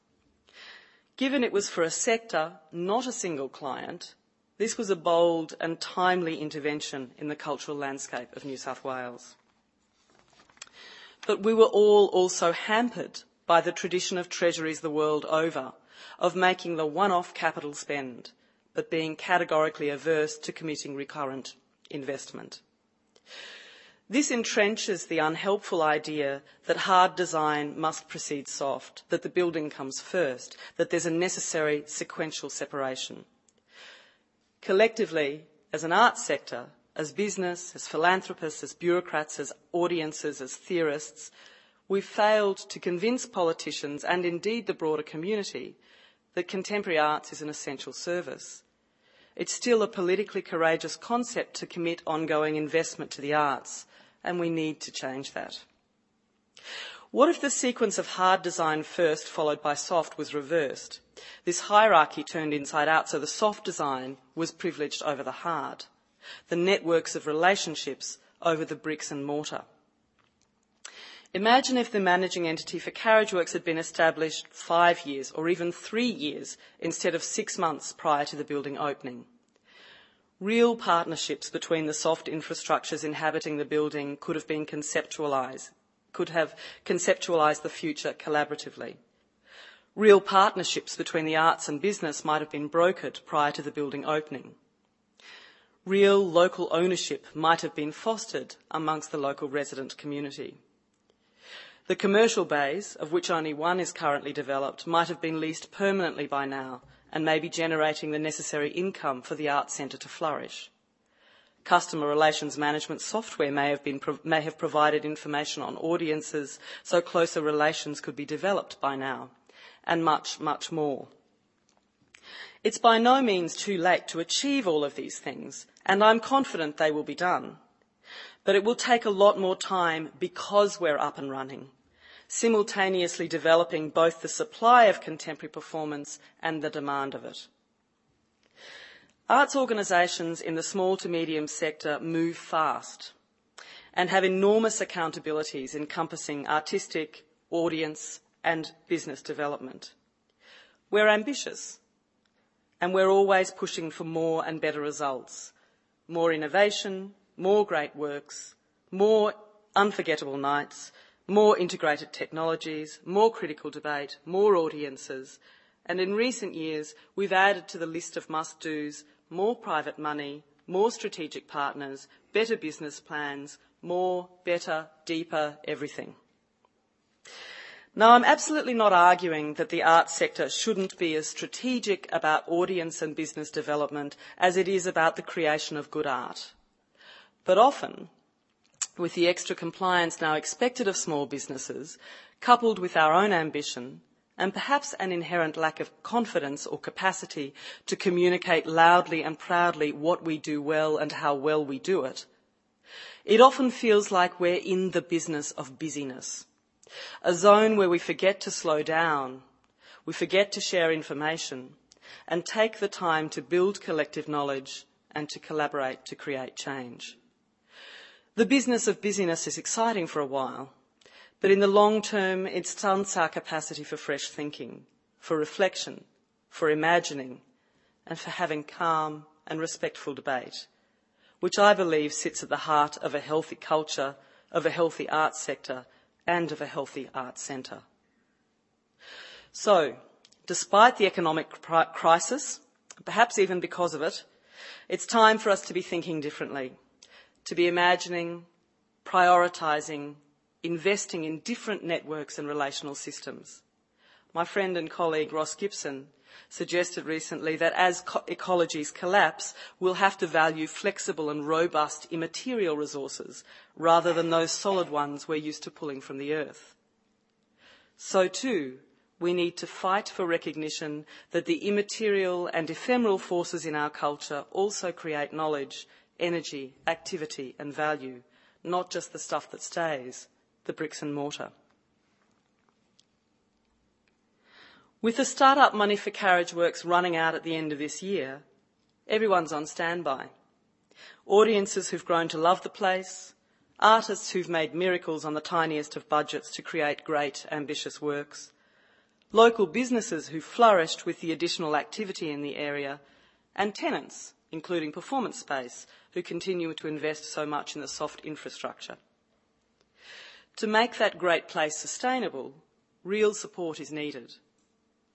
Given it was for a sector, not a single client, this was a bold and timely intervention in the cultural landscape of New South Wales. But we were all also hampered by the tradition of treasuries the world over of making the one-off capital spend, but being categorically averse to committing recurrent investment. This entrenches the unhelpful idea that hard design must precede soft, that the building comes first, that there's a necessary sequential separation. Collectively, as an arts sector, as business, as philanthropists, as bureaucrats, as audiences, as theorists, we've failed to convince politicians and indeed the broader community that contemporary arts is an essential service. It's still a politically courageous concept to commit ongoing investment to the arts, and we need to change that. What if the sequence of hard design first followed by soft was reversed? This hierarchy turned inside out so the soft design was privileged over the hard the networks of relationships over the bricks and mortar. Imagine if the managing entity for Carriageworks had been established five years or even three years instead of six months prior to the building opening. Real partnerships between the soft infrastructures inhabiting the building could have been conceptualised, could have conceptualised the future collaboratively. Real partnerships between the arts and business might have been brokered prior to the building opening real local ownership might have been fostered amongst the local resident community. The commercial bays, of which only one is currently developed, might have been leased permanently by now and may be generating the necessary income for the Arts Centre to flourish. Customer relations management software may have, been, may have provided information on audiences so closer relations could be developed by now, and much, much more. It's by no means too late to achieve all of these things, and I'm confident they will be done. But it will take a lot more time because we're up and running, simultaneously developing both the supply of contemporary performance and the demand of it. Arts organisations in the small to medium sector move fast and have enormous accountabilities encompassing artistic, audience and business development. We're ambitious and we're always pushing for more and better results. More innovation, more great works, more unforgettable nights, more integrated technologies, more critical debate, more audiences, and in recent years we've added to the list of must-dos more private money, more strategic partners, better business plans, more, better, deeper, everything. Now, I'm absolutely not arguing that the arts sector shouldn't be as strategic about audience and business development as it is about the creation of good art. But often, with the extra compliance now expected of small businesses, coupled with our own ambition, and perhaps an inherent lack of confidence or capacity to communicate loudly and proudly what we do well and how well we do it, it often feels like we're in the business of busyness a zone where we forget to slow down, we forget to share information, and take the time to build collective knowledge and to collaborate to create change. The business of busyness is exciting for a while, but in the long term, it stunts our capacity for fresh thinking, for reflection, for imagining, and for having calm and respectful debate, which I believe sits at the heart of a healthy culture, of a healthy arts sector, and of a healthy arts centre. So, despite the economic crisis, perhaps even because of it, it's time for us to be thinking differently, to be imagining, prioritising, investing in different networks and relational systems. My friend and colleague Ross Gibson suggested recently that as ecologies collapse, we'll have to value flexible and robust immaterial resources rather than those solid ones we're used to pulling from the earth. So too, we need to fight for recognition that the immaterial and ephemeral forces in our culture also create knowledge, energy, activity and value, not just the stuff that stays, the bricks and mortar. With the start-up money for Carriage Works running out at the end of this year, everyone's on standby. Audiences who've grown to love the place, artists who've made miracles on the tiniest of budgets to create great, ambitious works, local businesses who flourished with the additional activity in the area, and tenants, including Performance Space, who continue to invest so much in the soft infrastructure. To make that great place sustainable, real support is needed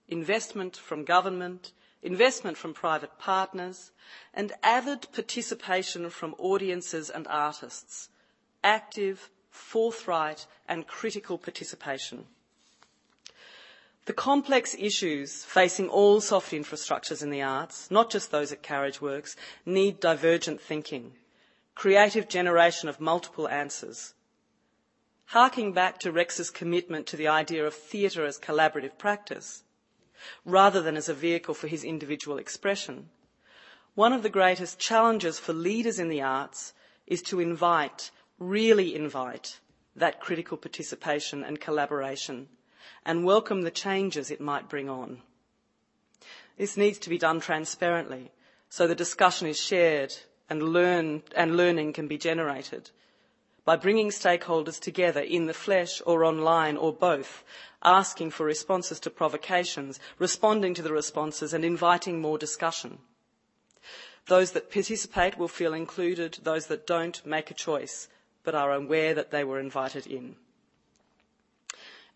investment from government, investment from private partners, and avid participation from audiences and artists. Active, forthright, and critical participation. The complex issues facing all soft infrastructures in the arts, not just those at Carriage Works, need divergent thinking, creative generation of multiple answers. Harking back to Rex's commitment to the idea of theatre as collaborative practice, rather than as a vehicle for his individual expression. One of the greatest challenges for leaders in the arts is to invite, really invite, that critical participation and collaboration and welcome the changes it might bring on. This needs to be done transparently so the discussion is shared and, learn, and learning can be generated by bringing stakeholders together in the flesh or online or both, asking for responses to provocations, responding to the responses and inviting more discussion. Those that participate will feel included, those that don't make a choice but are aware that they were invited in.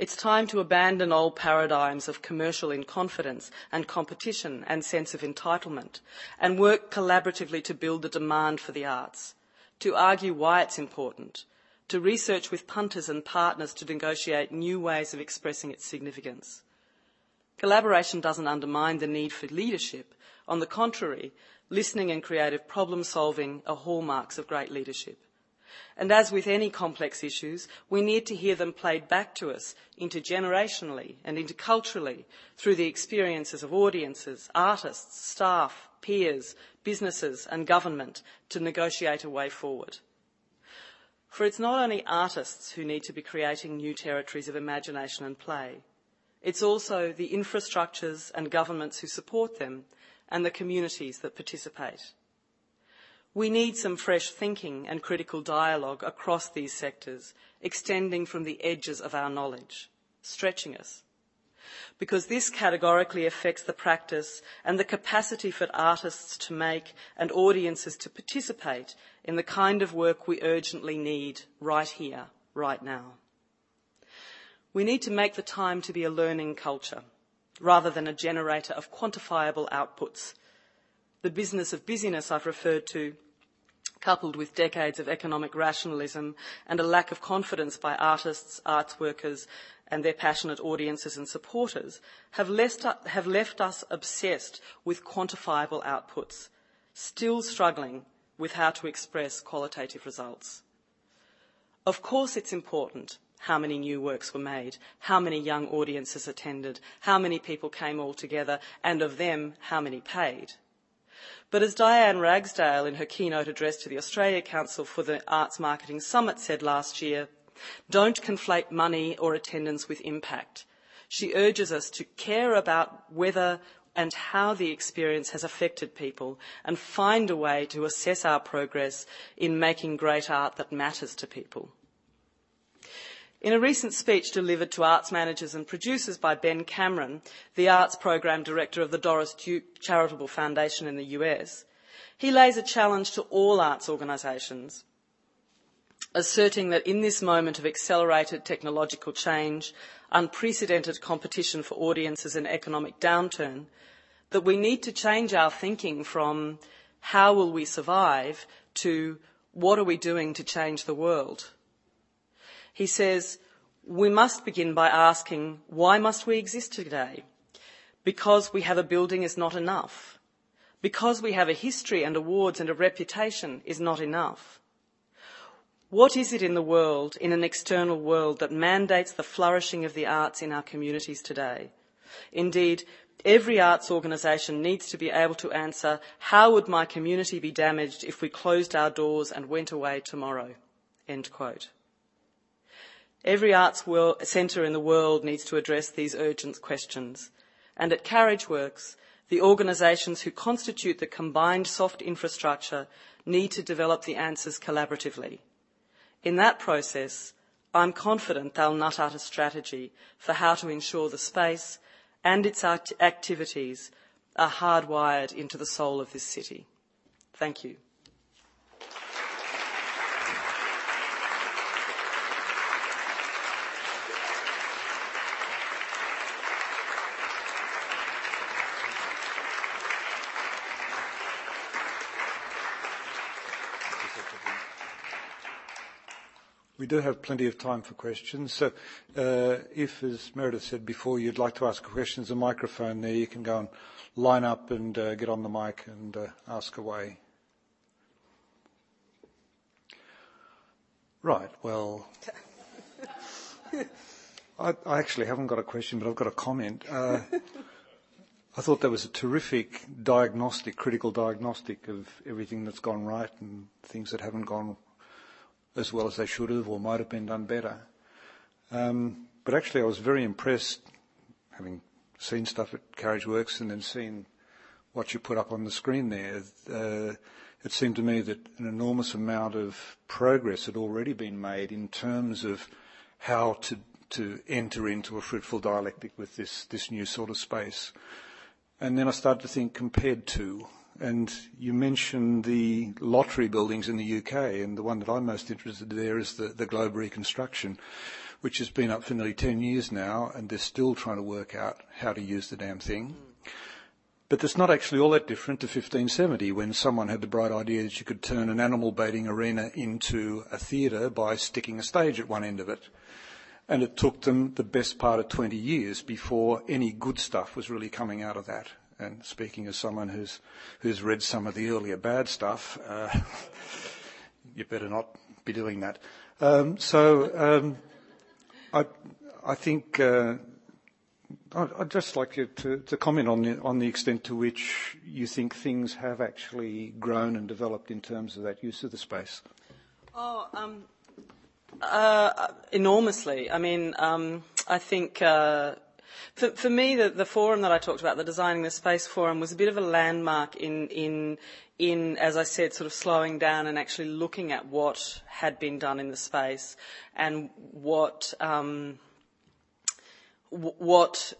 It's time to abandon old paradigms of commercial in confidence and competition and sense of entitlement and work collaboratively to build the demand for the arts to argue why it's important, to research with punters and partners to negotiate new ways of expressing its significance. Collaboration doesn't undermine the need for leadership. On the contrary, listening and creative problem solving are hallmarks of great leadership. And as with any complex issues, we need to hear them played back to us intergenerationally and interculturally through the experiences of audiences, artists, staff, peers, businesses and government to negotiate a way forward. For it's not only artists who need to be creating new territories of imagination and play. It's also the infrastructures and governments who support them and the communities that participate. We need some fresh thinking and critical dialogue across these sectors, extending from the edges of our knowledge, stretching us because this categorically affects the practice and the capacity for artists to make and audiences to participate in the kind of work we urgently need right here, right now. We need to make the time to be a learning culture rather than a generator of quantifiable outputs. The business of busyness I've referred to coupled with decades of economic rationalism and a lack of confidence by artists, arts workers, and their passionate audiences and supporters have left, us obsessed with quantifiable outputs, still struggling with how to express qualitative results. Of course, it's important how many new works were made, how many young audiences attended, how many people came all together, and of them, how many paid. But as Diane Ragsdale, in her keynote address to the Australia Council for the Arts Marketing Summit, said last year, don't conflate money or attendance with impact. She urges us to care about whether and how the experience has affected people and find a way to assess our progress in making great art that matters to people. In a recent speech delivered to arts managers and producers by Ben Cameron, the arts program director of the Doris Duke Charitable Foundation in the US, he lays a challenge to all arts organisations asserting that in this moment of accelerated technological change, unprecedented competition for audiences and economic downturn, that we need to change our thinking from how will we survive to what are we doing to change the world? He says, we must begin by asking, why must we exist today? Because we have a building is not enough. Because we have a history and awards and a reputation is not enough. What is it in the world, in an external world, that mandates the flourishing of the arts in our communities today? Indeed, every arts organisation needs to be able to answer, how would my community be damaged if we closed our doors and went away tomorrow? End quote. Every arts centre in the world needs to address these urgent questions. And at Carriage Works, the organisations who constitute the combined soft infrastructure need to develop the answers collaboratively. In that process, I'm confident they'll nut out a strategy for how to ensure the space and its activities are hardwired into the soul of this city. Thank you. We do have plenty of time for questions. So, uh, if, as Meredith said before, you'd like to ask a question, there's a microphone there. You can go and line up and uh, get on the mic and uh, ask away. Right. Well, I, actually haven't got a question, but I've got a comment. I thought that was a terrific diagnostic, critical diagnostic of everything that's gone right and things that haven't gone as well as they should have or might have been done better. Um, but actually, I was very impressed, having seen stuff at Carriage Works and then seen what you put up on the screen there. Uh, it seemed to me that an enormous amount of progress had already been made in terms of how to to enter into a fruitful dialectic with this this new sort of space. And then I started to think compared to you mentioned the lottery buildings in the UK, and the one that I'm most interested in there is the, Globe reconstruction, which has been up for nearly 10 years now, and they're still trying to work out how to use the damn thing. But it's not actually all that different to 1570 when someone had the bright idea that you could turn an animal baiting arena into a theatre by sticking a stage at one end of it. And it took them the best part of 20 years before any good stuff was really coming out of that and speaking as someone who's who's read some of the earlier bad stuff, uh, you better not be doing that. Um, so um, I I think. Uh, I'd just like you to, to comment on the, on the extent to which you think things have actually grown and developed in terms of that use of the space. Oh, um, uh, enormously. I mean, um, I think uh, for, for me, the, the forum that I talked about, the Designing the Space Forum, was a bit of a landmark in, in, in, as I said, sort of slowing down and actually looking at what had been done in the space and what, um, what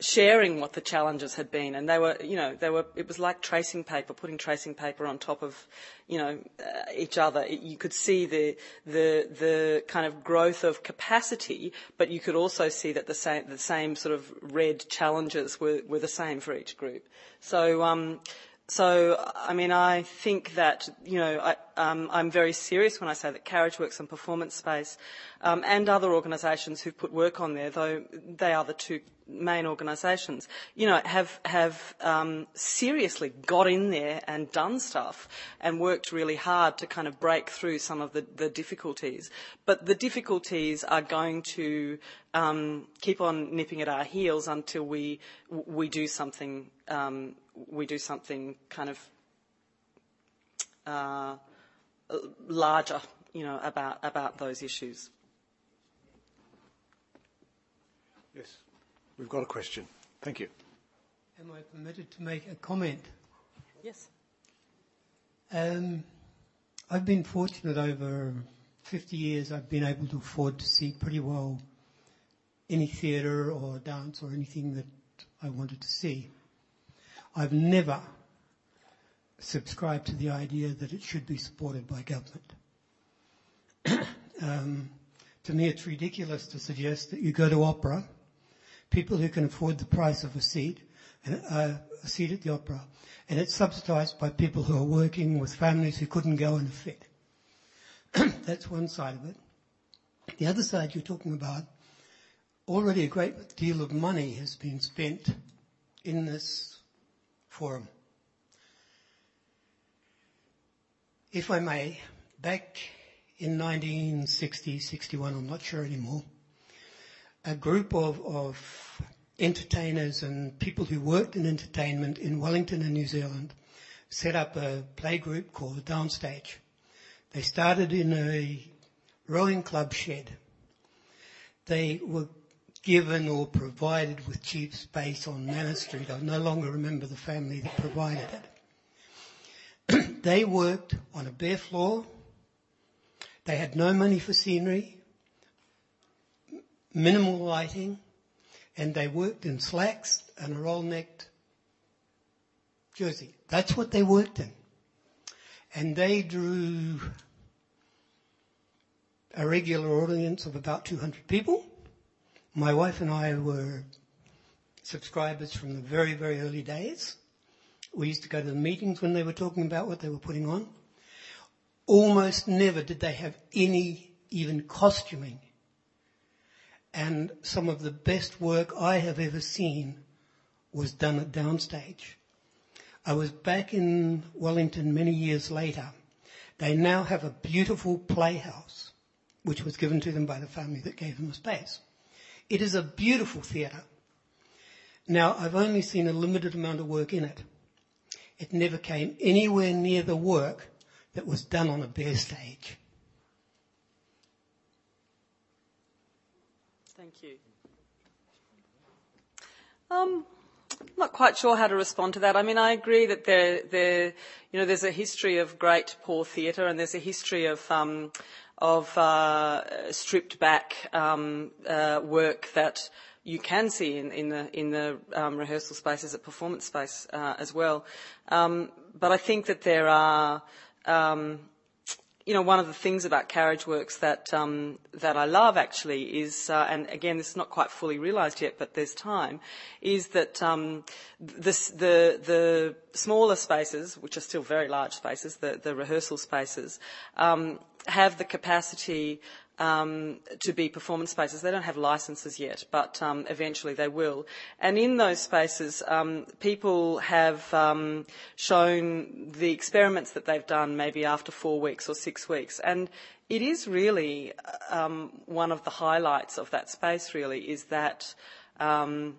sharing what the challenges had been, and they were, you know, they were. It was like tracing paper, putting tracing paper on top of, you know, uh, each other. It, you could see the the the kind of growth of capacity, but you could also see that the same the same sort of red challenges were were the same for each group. So. Um, so, I mean, I think that, you know, I, um, I'm very serious when I say that Carriage Works and Performance Space um, and other organisations who've put work on there, though they are the two main organisations, you know, have have um, seriously got in there and done stuff and worked really hard to kind of break through some of the, the difficulties. But the difficulties are going to um, keep on nipping at our heels until we we do something um, we do something kind of uh, larger, you know, about about those issues. Yes. We've got a question. Thank you. Am I permitted to make a comment? Yes. Um, I've been fortunate over 50 years, I've been able to afford to see pretty well any theatre or dance or anything that I wanted to see. I've never subscribed to the idea that it should be supported by government. Um, to me, it's ridiculous to suggest that you go to opera, people who can afford the price of a seat, and, uh, a seat at the opera, and it's subsidised by people who are working with families who couldn't go in a fit. That's one side of it. The other side you're talking about, already a great deal of money has been spent in this forum. If I may, back in 1960, 61, I'm not sure anymore, a group of, of entertainers and people who worked in entertainment in Wellington and New Zealand set up a play group called Downstage. They started in a rowing club shed. They were given or provided with cheap space on Manor Street. I no longer remember the family that provided it. they worked on a bare floor. They had no money for scenery, minimal lighting, and they worked in slacks and a roll-necked jersey. That's what they worked in. And they drew a regular audience of about 200 people. My wife and I were subscribers from the very, very early days. We used to go to the meetings when they were talking about what they were putting on. Almost never did they have any even costuming. And some of the best work I have ever seen was done at Downstage. I was back in Wellington many years later. They now have a beautiful playhouse, which was given to them by the family that gave them the space. It is a beautiful theatre. Now, I've only seen a limited amount of work in it. It never came anywhere near the work that was done on a bare stage. Thank you. Um, I'm not quite sure how to respond to that. I mean, I agree that there, there, you know, there's a history of great poor theatre, and there's a history of um, of uh, stripped back um, uh, work that you can see in, in the in the um, rehearsal spaces at performance space uh, as well. Um, but I think that there are um, you know, one of the things about Carriage Works that um, that I love actually is, uh, and again, this is not quite fully realised yet, but there's time, is that um, the the smaller spaces, which are still very large spaces, the the rehearsal spaces, um, have the capacity um, to be performance spaces. They don't have licenses yet, but um, eventually they will. And in those spaces, um, people have um, shown the experiments that they've done maybe after four weeks or six weeks. And it is really um, one of the highlights of that space, really, is that, um,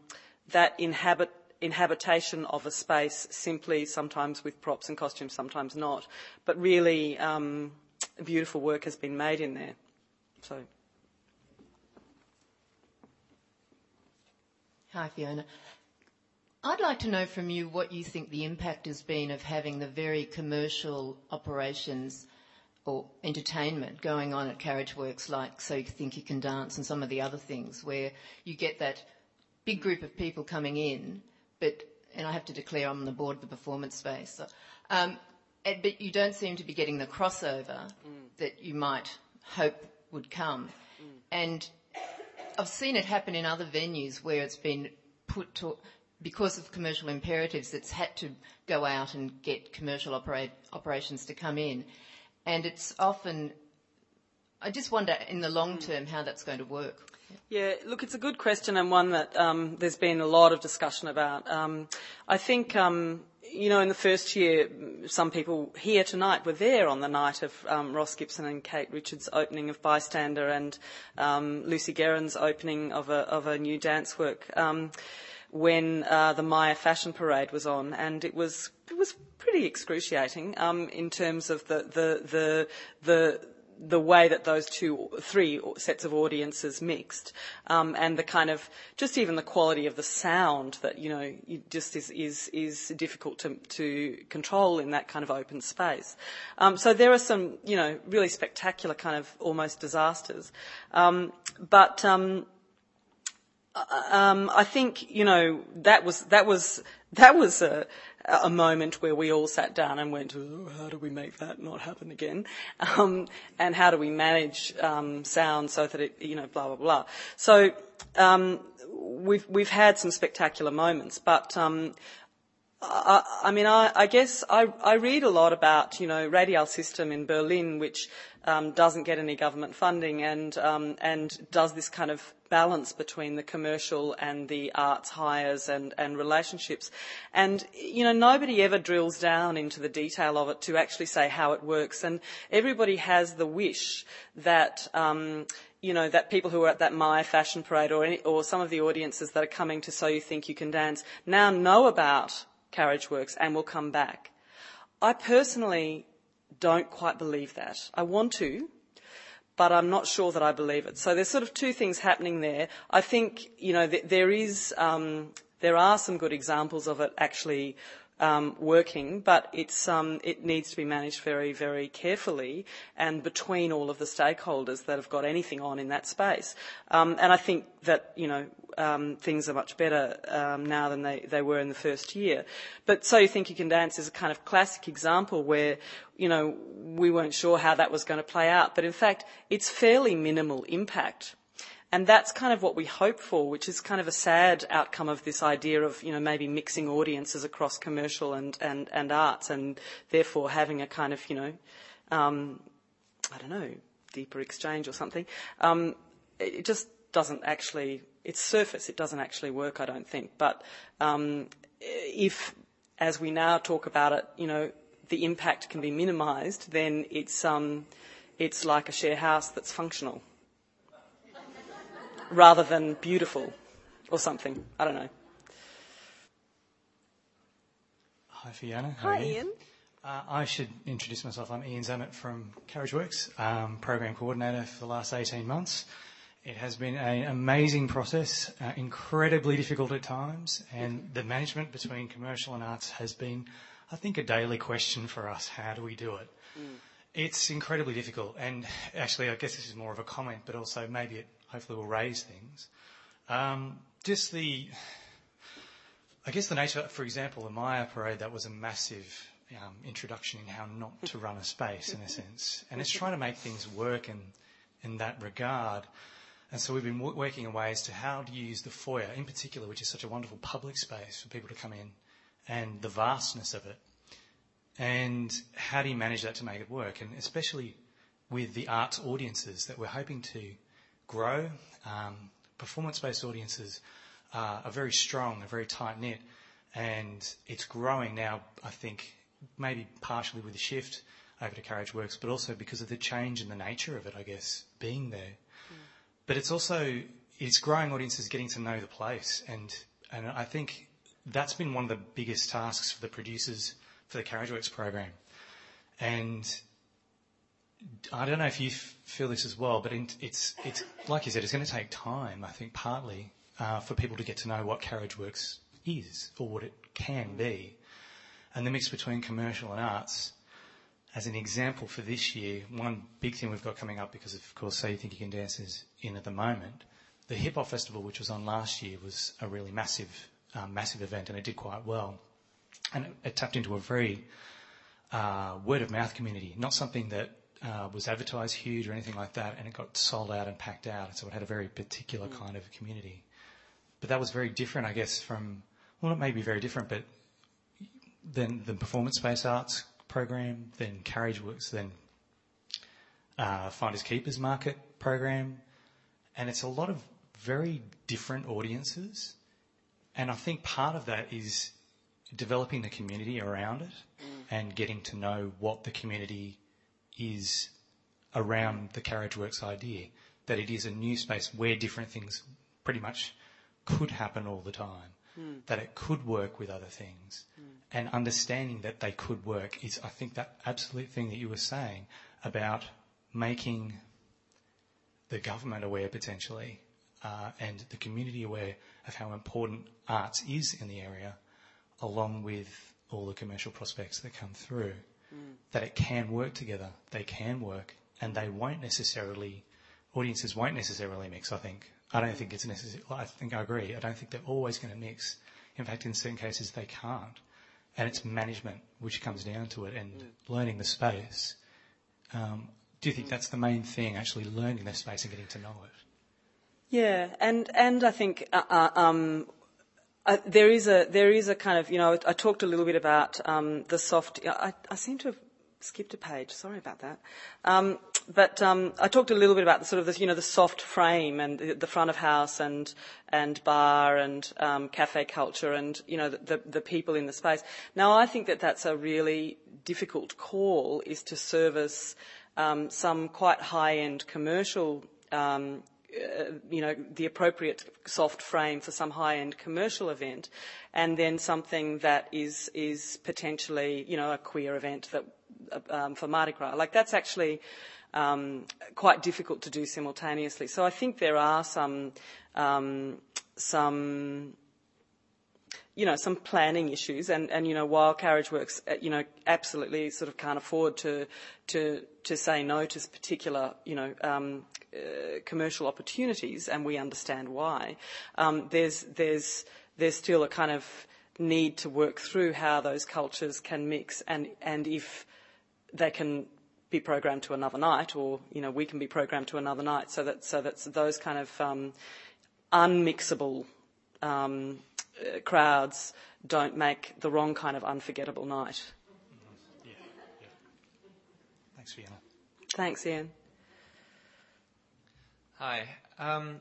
that inhabit inhabitation of a space simply sometimes with props and costumes, sometimes not. But really, beautiful work has been made in there. So. Hi, Fiona. I'd like to know from you what you think the impact has been of having the very commercial operations or entertainment going on at Carriage Works, like So You Think You Can Dance and some of the other things, where you get that big group of people coming in, but, and I have to declare I'm on the board of the performance space, so, um, but you don't seem to be getting the crossover mm. that you might hope would come. And I've seen it happen in other venues where it's been put to, because of commercial imperatives, it's had to go out and get commercial operate, operations to come in. And it's often, I just wonder in the long term how that's going to work. Yeah, look, it's a good question and one that um, there's been a lot of discussion about. Um, I think um, you know, in the first year, some people here tonight were there on the night of um, Ross Gibson and Kate Richards' opening of Bystander and um, Lucy Guerin's opening of a, of a new dance work um, when uh, the Myer Fashion Parade was on, and it was it was pretty excruciating um, in terms of the the the the the way that those two, three sets of audiences mixed, um, and the kind of just even the quality of the sound that you know just is is is difficult to to control in that kind of open space. Um, so there are some you know really spectacular kind of almost disasters, um, but. Um, um, I think you know that was that was that was a, a moment where we all sat down and went, oh, how do we make that not happen again? Um, and how do we manage um, sound so that it, you know, blah, blah, blah. So um, we've, we've had some spectacular moments, but um, I, I, mean, I, I guess I, I, read a lot about, you know, Radialsystem in Berlin, which um, doesn't get any government funding and um, and does this kind of balance between the commercial and the arts hires and, and relationships. And, you know, nobody ever drills down into the detail of it to actually say how it works. And everybody has the wish that, um, you know, that people who are at that Myer fashion parade or, any, or some of the audiences that are coming to So You Think You Can Dance now know about Carriage Works and will come back. I personally don't quite believe that. I want to, but I'm not sure that I believe it. So there's sort of two things happening there. I think, you know, th- there is, um, there are some good examples of it actually working, but um, it needs to be managed very, very carefully and between all of the stakeholders that have got anything on in that space. Um, and I think that, you know, things are much better now than they, they were in the first year. But So You Think You Can Dance is a kind of classic example where, you know, we weren't sure how that was going to play out. But in fact, it's fairly minimal impact and that's kind of what we hope for, which is kind of a sad outcome of this idea of, you know, maybe mixing audiences across commercial and, and, and arts and therefore having a kind of, you know, um, I don't know, deeper exchange or something. Um, it just doesn't actually, it's surface, it doesn't actually work, I don't think. But um, if, as we now talk about it, you know, the impact can be minimised, then it's, um, it's like a share house that's functional rather than beautiful or something. I don't know. Hi, Fiona. How Hi, Ian. Uh, I should introduce myself. I'm Ian Zammit from CarriageWorks, um, program coordinator for the last 18 months. It has been an amazing process, uh, incredibly difficult at times, and the management between commercial and arts has been, I think, a daily question for us. How do we do it? Mm. It's incredibly difficult, and actually, I guess this is more of a comment, but also maybe it hopefully will raise things. Um, just the, I guess the nature, for example, the Myer parade, that was a massive um, introduction in how not to run a space in a sense. And it's trying to make things work in, in that regard. And so we've been working in ways to how to use the foyer in particular, which is such a wonderful public space for people to come in and the vastness of it. And how do you manage that to make it work? And especially with the arts audiences that we're hoping to grow. Um, Performance Space audiences are very strong, are very tight-knit, and it's growing now, I think, maybe partially with the shift over to Carriage Works, but also because of the change in the nature of it, I guess, being there. Mm. But it's also, it's growing audiences getting to know the place, and and I think that's been one of the biggest tasks for the producers for the Carriage Works program. And I don't know if you feel this as well, but it's like you said, it's going to take time. I think partly uh, for people to get to know what Carriage Works is or what it can be, and the mix between commercial and arts. As an example for this year, one big thing we've got coming up because of course, So You Think You Can Dance is in at the moment. The Hip Hop Festival, which was on last year, was a really massive, um, massive event, and it did quite well, and it, tapped into a very uh, word of mouth community, not something that uh, was advertised huge or anything like that, and it got sold out and packed out. So it had a very particular mm. kind of community. But that was very different, I guess, from well, it may be very different, but then the Performance Space arts program, then Carriage Works, then uh, Finders Keepers Market program, and it's a lot of very different audiences. And I think part of that is developing the community around it mm. and getting to know what the community is around the Carriageworks idea, that it is a new space where different things pretty much could happen all the time, mm. that it could work with other things, mm. and understanding that they could work is, I think, that absolute thing that you were saying about making the government aware potentially uh, and the community aware of how important arts is in the area, along with all the commercial prospects that come through mm. that it can work together. They can work, and they won't necessarily. Audiences won't necessarily mix. I think. I don't think it's necessary. I think I agree. I don't think they're always going to mix. In fact, in certain cases, they can't. and it's management which comes down to it and learning the space. Um, do you think that's the main thing, actually learning the space and getting to know it? Yeah, and and I think uh, uh, um, uh, there is a there is a kind of you know I talked a little bit about um, the soft. I, I, seem to have skipped a page. Sorry about that. Um, but um, I talked a little bit about the sort of the, you know the soft frame and the, the front of house and and bar and um, cafe culture and you know the, the, people in the space. Now I think that that's a really difficult call is to service um, some quite high end commercial um, you know, the appropriate soft frame for some high-end commercial event, and then something that is is potentially, you know, a queer event that uh, um, for Mardi Gras. Like that's actually um, quite difficult to do simultaneously. So I think there are some um, some you know, some planning issues, and, and you know, while Carriage Works, uh, you know, absolutely sort of can't afford to to to say no to particular, you know, um, uh, commercial opportunities, and we understand why. Um, there's there's there's still a kind of need to work through how those cultures can mix, and and if they can be programmed to another night, or you know, we can be programmed to another night, so that so that those kind of um, unmixable um, uh, crowds don't make the wrong kind of unforgettable night. Yeah, yeah. Thanks, Fiona. Thanks, Ian. Hi. Um,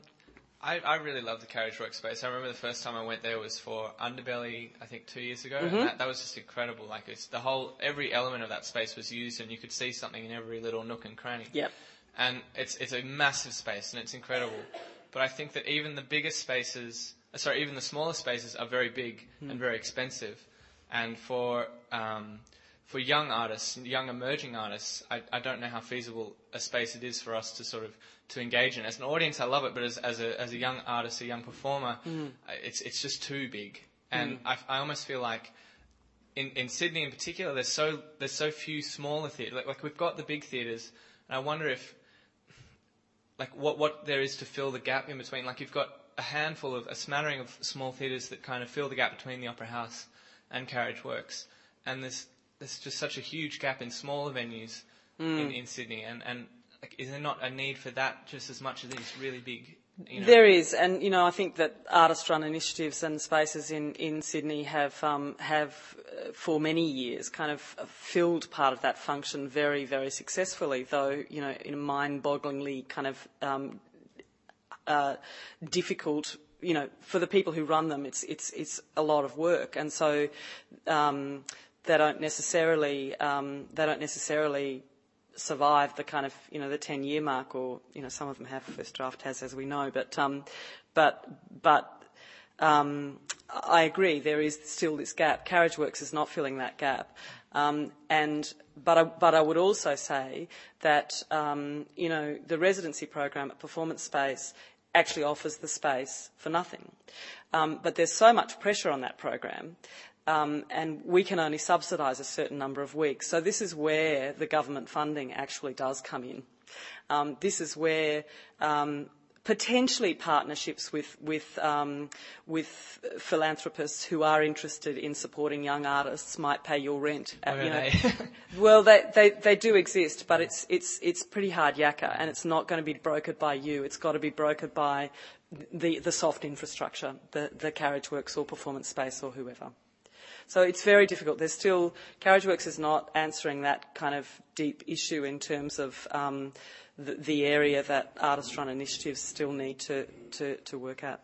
I, I, really love the Carriage Workspace. I remember the first time I went there was for Underbelly, I think two years ago, mm-hmm. and that, that, was just incredible. Like it's the whole, every element of that space was used, and you could see something in every little nook and cranny. Yep. And it's it's a massive space, and it's incredible. But I think that even the biggest spaces uh, sorry, even the smaller spaces are very big mm. and very expensive. And for um, for young artists, young emerging artists, I, I, don't know how feasible a space it is for us to sort of to engage in. As an audience, I love it, but as, as a as a young artist, a young performer, mm. it's it's just too big. And mm. I, I almost feel like in, in Sydney in particular, there's so there's so few smaller theatres. Like, like we've got the big theatres, and I wonder if like what what there is to fill the gap in between. Like you've got a handful of a smattering of small theatres that kind of fill the gap between the Opera House and Carriage Works, and there's there's just such a huge gap in smaller venues mm. in, in Sydney, and and like, is there not a need for that just as much as these really big? You know? There is, and you know, I think that artist-run initiatives and spaces in, in Sydney have um, have uh, for many years kind of filled part of that function very, very successfully. Though you know, in a mind-bogglingly kind of um, uh, difficult. You know, for the people who run them, it's it's it's a lot of work, and so um, they don't necessarily um, survive the kind of you know the 10 year mark or you know some of them have First Draft has as we know. But um, but but um, I agree there is still this gap. Carriageworks is not filling that gap. And but I, but I would also say that you know the residency program at Performance Space actually offers the space for nothing. But there's so much pressure on that program, and we can only subsidise a certain number of weeks. So this is where the government funding actually does come in. Um, this is where um, potentially partnerships with with um, with philanthropists who are interested in supporting young artists might pay your rent. At, you know, well, they, they they do exist, but it's it's it's pretty hard yakka, and it's not going to be brokered by you. It's got to be brokered by the the soft infrastructure, the the carriage works or performance space or whoever. So it's very difficult. There's still Carriageworks is not answering that kind of deep issue in terms of um, the, the area that artist-run initiatives still need to, to, to work at.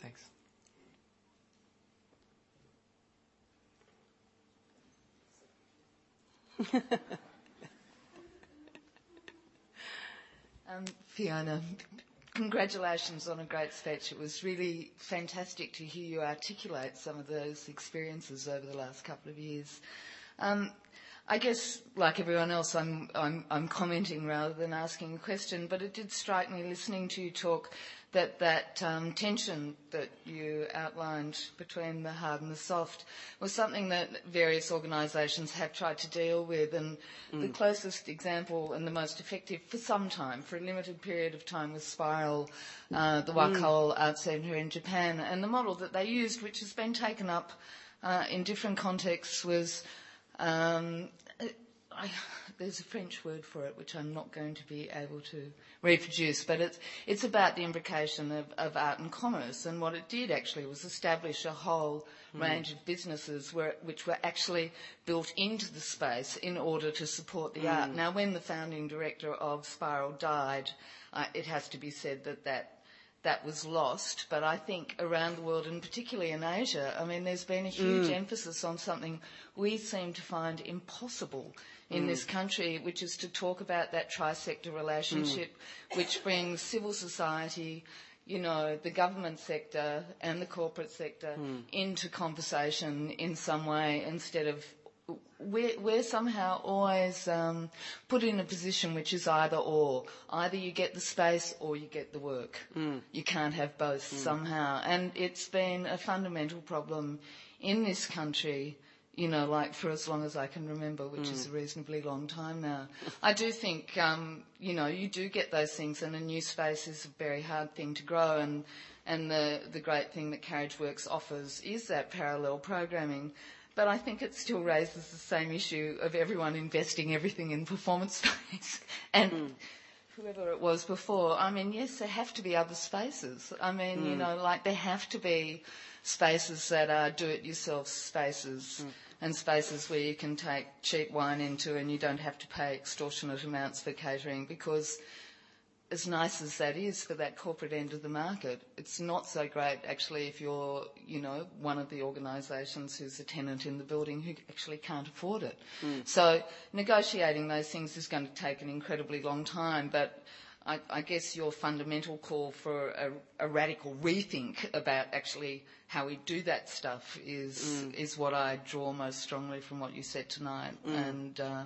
Thanks. um, Fiona, congratulations on a great speech. It was really fantastic to hear you articulate some of those experiences over the last couple of years. Um, I guess, like everyone else, I'm, I'm, I'm commenting rather than asking a question, but it did strike me listening to you talk that that um, tension that you outlined between the hard and the soft was something that various organisations have tried to deal with. And mm. the closest example and the most effective for some time, for a limited period of time, was Spiral, uh, the Wacoal mm. Art Centre in Japan, and the model that they used, which has been taken up uh, in different contexts was um, I, there's a French word for it which I'm not going to be able to reproduce, but it's, it's about the imbrication of, of art and commerce. And what it did actually was establish a whole mm. range of businesses where, which were actually built into the space in order to support the mm. art. Now, when the founding director of Spiral died, uh, it has to be said that that that was lost. But I think around the world, and particularly in Asia, I mean, there's been a huge mm. emphasis on something we seem to find impossible in mm. this country, which is to talk about that trisector relationship, mm. which brings civil society, you know, the government sector and the corporate sector mm. into conversation in some way instead of we're, we're somehow always um, put in a position which is either or. Either you get the space or you get the work. Mm. You can't have both mm. somehow. And it's been a fundamental problem in this country you know, like for as long as I can remember, which mm. is a reasonably long time now. I do think, um, you know, you do get those things, and a new space is a very hard thing to grow, and and the the great thing that Carriage Works offers is that parallel programming. But I think it still raises the same issue of everyone investing everything in performance space, and. Mm. Whoever it was before, I mean, yes, there have to be other spaces. I mean, mm. you know, like there have to be spaces that are do-it-yourself spaces. Mm and spaces where you can take cheap wine into and you don't have to pay extortionate amounts for catering because as nice as that is for that corporate end of the market, it's not so great actually if you're, you know, one of the organisations who's a tenant in the building who actually can't afford it. Mm. So negotiating those things is going to take an incredibly long time, but I, I guess your fundamental call for a, a, radical rethink about actually how we do that stuff is mm. is what I draw most strongly from what you said tonight, mm. and uh,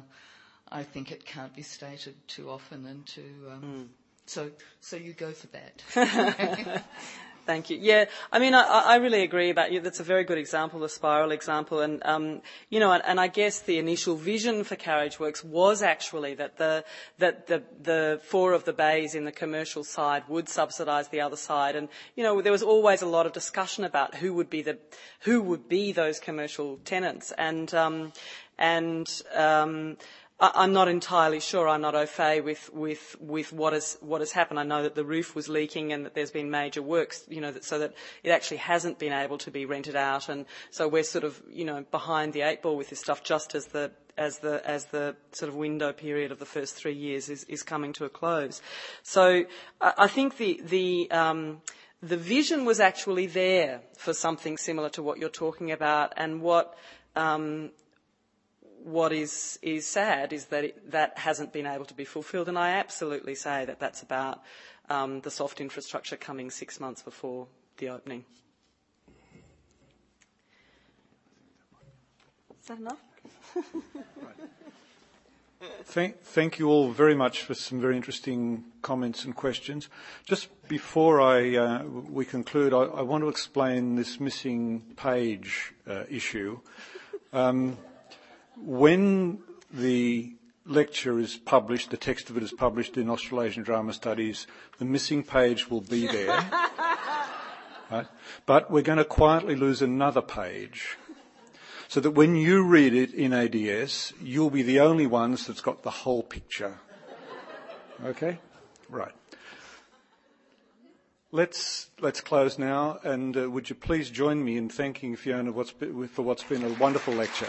I think it can't be stated too often and too. Um, mm. So, so you go for that. Thank you. Yeah, I mean, I, I really agree about you. That's a very good example, the spiral example, and um, you know, and, and, I guess the initial vision for Carriageworks was actually that the that the the four of the bays in the commercial side would subsidise the other side, and you know, there was always a lot of discussion about who would be the who would be those commercial tenants, and um, and um, I'm not entirely sure. I'm not au fait with, with, with what, has, what has happened. I know that the roof was leaking and that there's been major works, you know, that, so that it actually hasn't been able to be rented out. And so we're sort of, you know, behind the eight ball with this stuff just as the, as the, as the sort of window period of the first three years is, is coming to a close. So I think the, the, um, the vision was actually there for something similar to what you're talking about and what, um, what is, is sad is that it, that hasn't been able to be fulfilled, and I absolutely say that that's about um, the soft infrastructure coming six months before the opening. Is that enough? Thank, thank, you all very much for some very interesting comments and questions. Just before I, uh, we conclude, I, I, want to explain this missing page uh, issue. Um, when the lecture is published, the text of it is published in Australasian Drama Studies, the missing page will be there. right? But we're going to quietly lose another page. So that when you read it in ADS, you'll be the only ones that's got the whole picture. Okay? Right. Let's, let's close now, and uh, would you please join me in thanking Fiona what's been, for what's been a wonderful lecture.